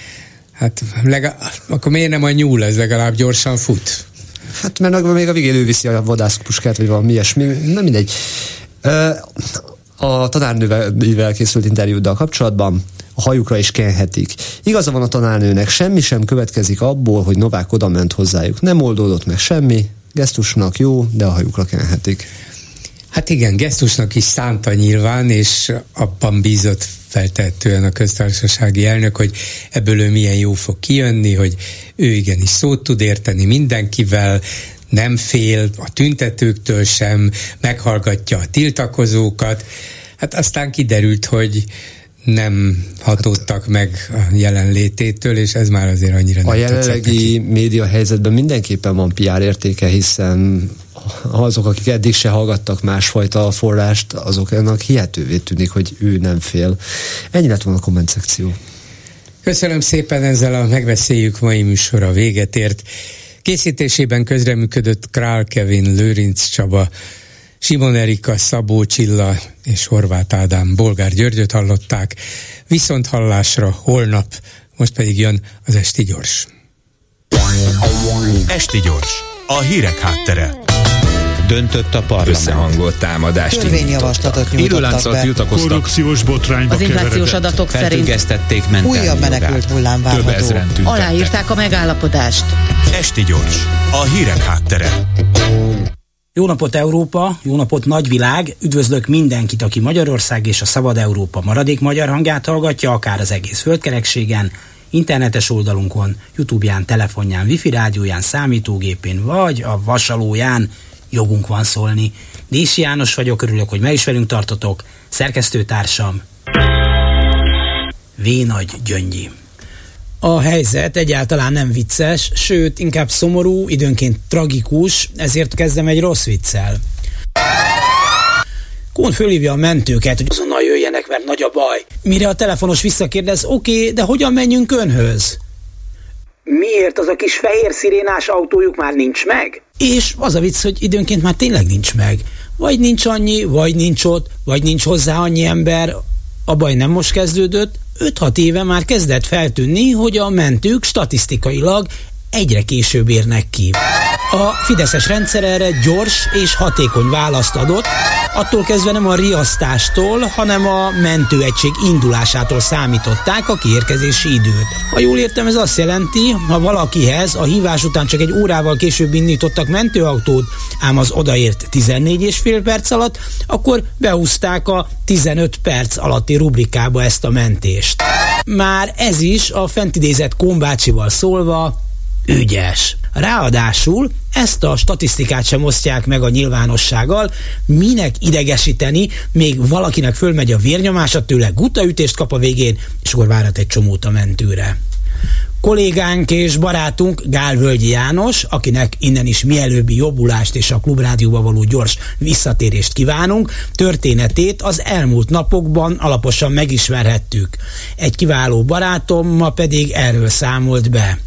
hát legalább, akkor miért nem a nyúl, ez legalább gyorsan fut? Hát mert még a végén ő viszi a vadászpuskát, vagy valami ilyesmi, nem mindegy. A tanárnővel készült interjúddal kapcsolatban a hajukra is kenhetik. Igaza van a tanárnőnek, semmi sem következik abból, hogy Novák oda ment hozzájuk. Nem oldódott meg semmi, gesztusnak jó, de a hajukra kenhetik. Hát igen, gesztusnak is szánta nyilván, és abban bízott feltehetően a köztársasági elnök, hogy ebből ő milyen jó fog kijönni, hogy ő igenis szót tud érteni mindenkivel, nem fél a tüntetőktől sem, meghallgatja a tiltakozókat. Hát aztán kiderült, hogy nem hatódtak meg a jelenlététől, és ez már azért annyira nem A jelenlegi média helyzetben mindenképpen van PR értéke, hiszen azok, akik eddig se hallgattak másfajta forrást, azoknak hihetővé tűnik, hogy ő nem fél. Ennyi lett volna a komment szekció. Köszönöm szépen, ezzel a megbeszéljük mai műsora véget ért. Készítésében közreműködött Král Kevin, Lőrinc Csaba, Simon Erika, Szabó Csilla és Horváth Ádám Bolgár Györgyöt hallották. Viszont hallásra holnap, most pedig jön az Esti Gyors. Esti Gyors, a hírek háttere döntött a parlament. Összehangolt támadást Törvényjavaslatot nyújtottak be. tiltakoztak. Korrupciós botrányba Az inflációs adatok szerint újabb menekült hullám várható. Aláírták a megállapodást. Esti gyors, a hírek háttere. Jó napot Európa, jó napot nagyvilág, üdvözlök mindenkit, aki Magyarország és a Szabad Európa maradék magyar hangját hallgatja, akár az egész földkerekségen, internetes oldalunkon, Youtube-ján, telefonján, wifi rádióján, számítógépén, vagy a vasalóján, jogunk van szólni. Dési János vagyok, örülök, hogy meg is velünk tartotok. Szerkesztőtársam V. Nagy Gyöngyi. A helyzet egyáltalán nem vicces, sőt, inkább szomorú, időnként tragikus, ezért kezdem egy rossz viccel. Kón fölhívja a mentőket, hogy azonnal jöjjenek, mert nagy a baj. Mire a telefonos visszakérdez, oké, okay, de hogyan menjünk önhöz? Miért az a kis fehér szirénás autójuk már nincs meg? És az a vicc, hogy időnként már tényleg nincs meg. Vagy nincs annyi, vagy nincs ott, vagy nincs hozzá annyi ember. A baj nem most kezdődött, 5-6 éve már kezdett feltűnni, hogy a mentők statisztikailag egyre később érnek ki. A Fideszes rendszer erre gyors és hatékony választ adott, attól kezdve nem a riasztástól, hanem a mentőegység indulásától számították a kiérkezési időt. Ha jól értem, ez azt jelenti, ha valakihez a hívás után csak egy órával később indítottak mentőautót, ám az odaért 14 és fél perc alatt, akkor behúzták a 15 perc alatti rubrikába ezt a mentést. Már ez is a fentidézett kombácsival szólva ügyes. Ráadásul ezt a statisztikát sem osztják meg a nyilvánossággal, minek idegesíteni, még valakinek fölmegy a vérnyomása, tőle gutaütést kap a végén, és akkor várat egy csomót a mentőre. Kollégánk és barátunk Gál Völgyi János, akinek innen is mielőbbi jobbulást és a klubrádióba való gyors visszatérést kívánunk, történetét az elmúlt napokban alaposan megismerhettük. Egy kiváló barátom ma pedig erről számolt be.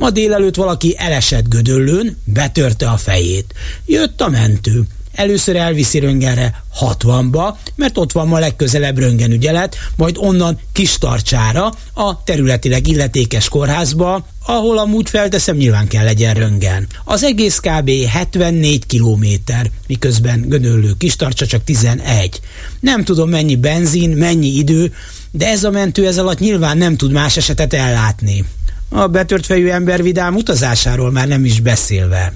Ma délelőtt valaki elesett gödöllőn, betörte a fejét. Jött a mentő. Először elviszi röngenre 60-ba, mert ott van ma legközelebb röngenügyelet, majd onnan Kistarcsára, a területileg illetékes kórházba, ahol amúgy felteszem nyilván kell legyen röngen. Az egész kb. 74 kilométer, miközben Gödöllő Kistarcsa csak 11. Nem tudom mennyi benzin, mennyi idő, de ez a mentő ez alatt nyilván nem tud más esetet ellátni a betört fejű ember vidám utazásáról már nem is beszélve.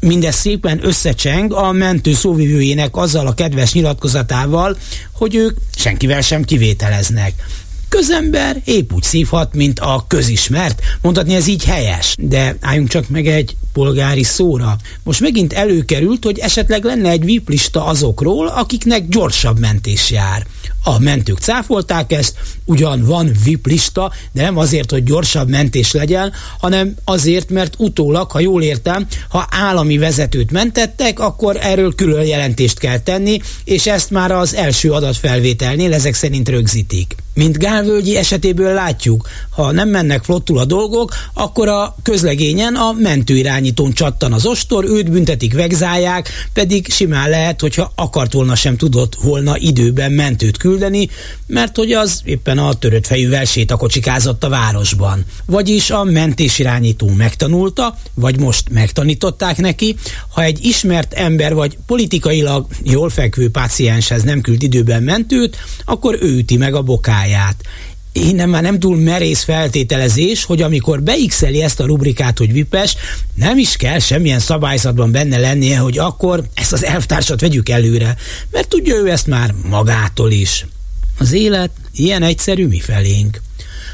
Mindez szépen összecseng a mentő szóvivőjének azzal a kedves nyilatkozatával, hogy ők senkivel sem kivételeznek közember épp úgy szívhat, mint a közismert. Mondhatni ez így helyes. De álljunk csak meg egy polgári szóra. Most megint előkerült, hogy esetleg lenne egy VIP lista azokról, akiknek gyorsabb mentés jár. A mentők cáfolták ezt, ugyan van VIP lista, de nem azért, hogy gyorsabb mentés legyen, hanem azért, mert utólag, ha jól értem, ha állami vezetőt mentettek, akkor erről külön jelentést kell tenni, és ezt már az első adatfelvételnél ezek szerint rögzítik. Mint Gálvölgyi esetéből látjuk, ha nem mennek flottul a dolgok, akkor a közlegényen a mentőirányítón csattan az ostor, őt büntetik, vegzálják, pedig simán lehet, hogyha akart volna sem tudott volna időben mentőt küldeni, mert hogy az éppen a törött fejűvel sétakocsikázott a városban. Vagyis a mentésirányító megtanulta, vagy most megtanították neki, ha egy ismert ember vagy politikailag jól fekvő pácienshez nem küld időben mentőt, akkor ő üti meg a bokáját munkáját. Innen már nem túl merész feltételezés, hogy amikor beixeli ezt a rubrikát, hogy vipes, nem is kell semmilyen szabályzatban benne lennie, hogy akkor ezt az elvtársat vegyük előre, mert tudja ő ezt már magától is. Az élet ilyen egyszerű mi felénk.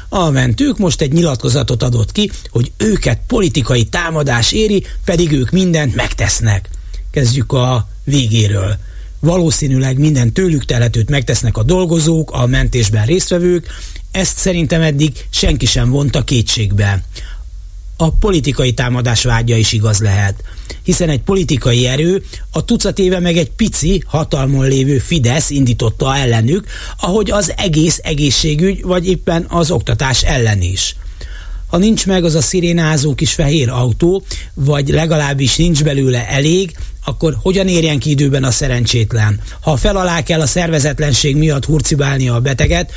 A mentők most egy nyilatkozatot adott ki, hogy őket politikai támadás éri, pedig ők mindent megtesznek. Kezdjük a végéről valószínűleg minden tőlük telhetőt megtesznek a dolgozók, a mentésben résztvevők, ezt szerintem eddig senki sem vonta kétségbe. A politikai támadás vágya is igaz lehet, hiszen egy politikai erő a tucat éve meg egy pici, hatalmon lévő Fidesz indította ellenük, ahogy az egész egészségügy vagy éppen az oktatás ellen is. Ha nincs meg az a szirénázó kis fehér autó, vagy legalábbis nincs belőle elég, akkor hogyan érjen ki időben a szerencsétlen? Ha fel alá kell a szervezetlenség miatt hurcibálni a beteget,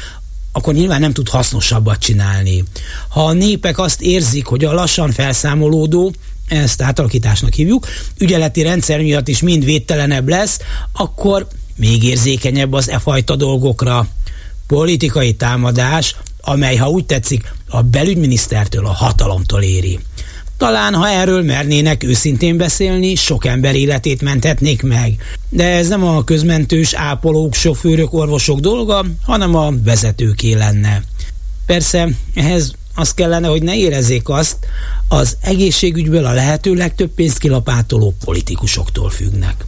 akkor nyilván nem tud hasznosabbat csinálni. Ha a népek azt érzik, hogy a lassan felszámolódó, ezt átalakításnak hívjuk, ügyeleti rendszer miatt is mind védtelenebb lesz, akkor még érzékenyebb az e fajta dolgokra. Politikai támadás, amely, ha úgy tetszik, a belügyminisztertől, a hatalomtól éri. Talán, ha erről mernének őszintén beszélni, sok ember életét menthetnék meg. De ez nem a közmentős ápolók, sofőrök, orvosok dolga, hanem a vezetőké lenne. Persze, ehhez az kellene, hogy ne érezzék azt, az egészségügyből a lehető legtöbb pénzt kilapátoló politikusoktól függnek.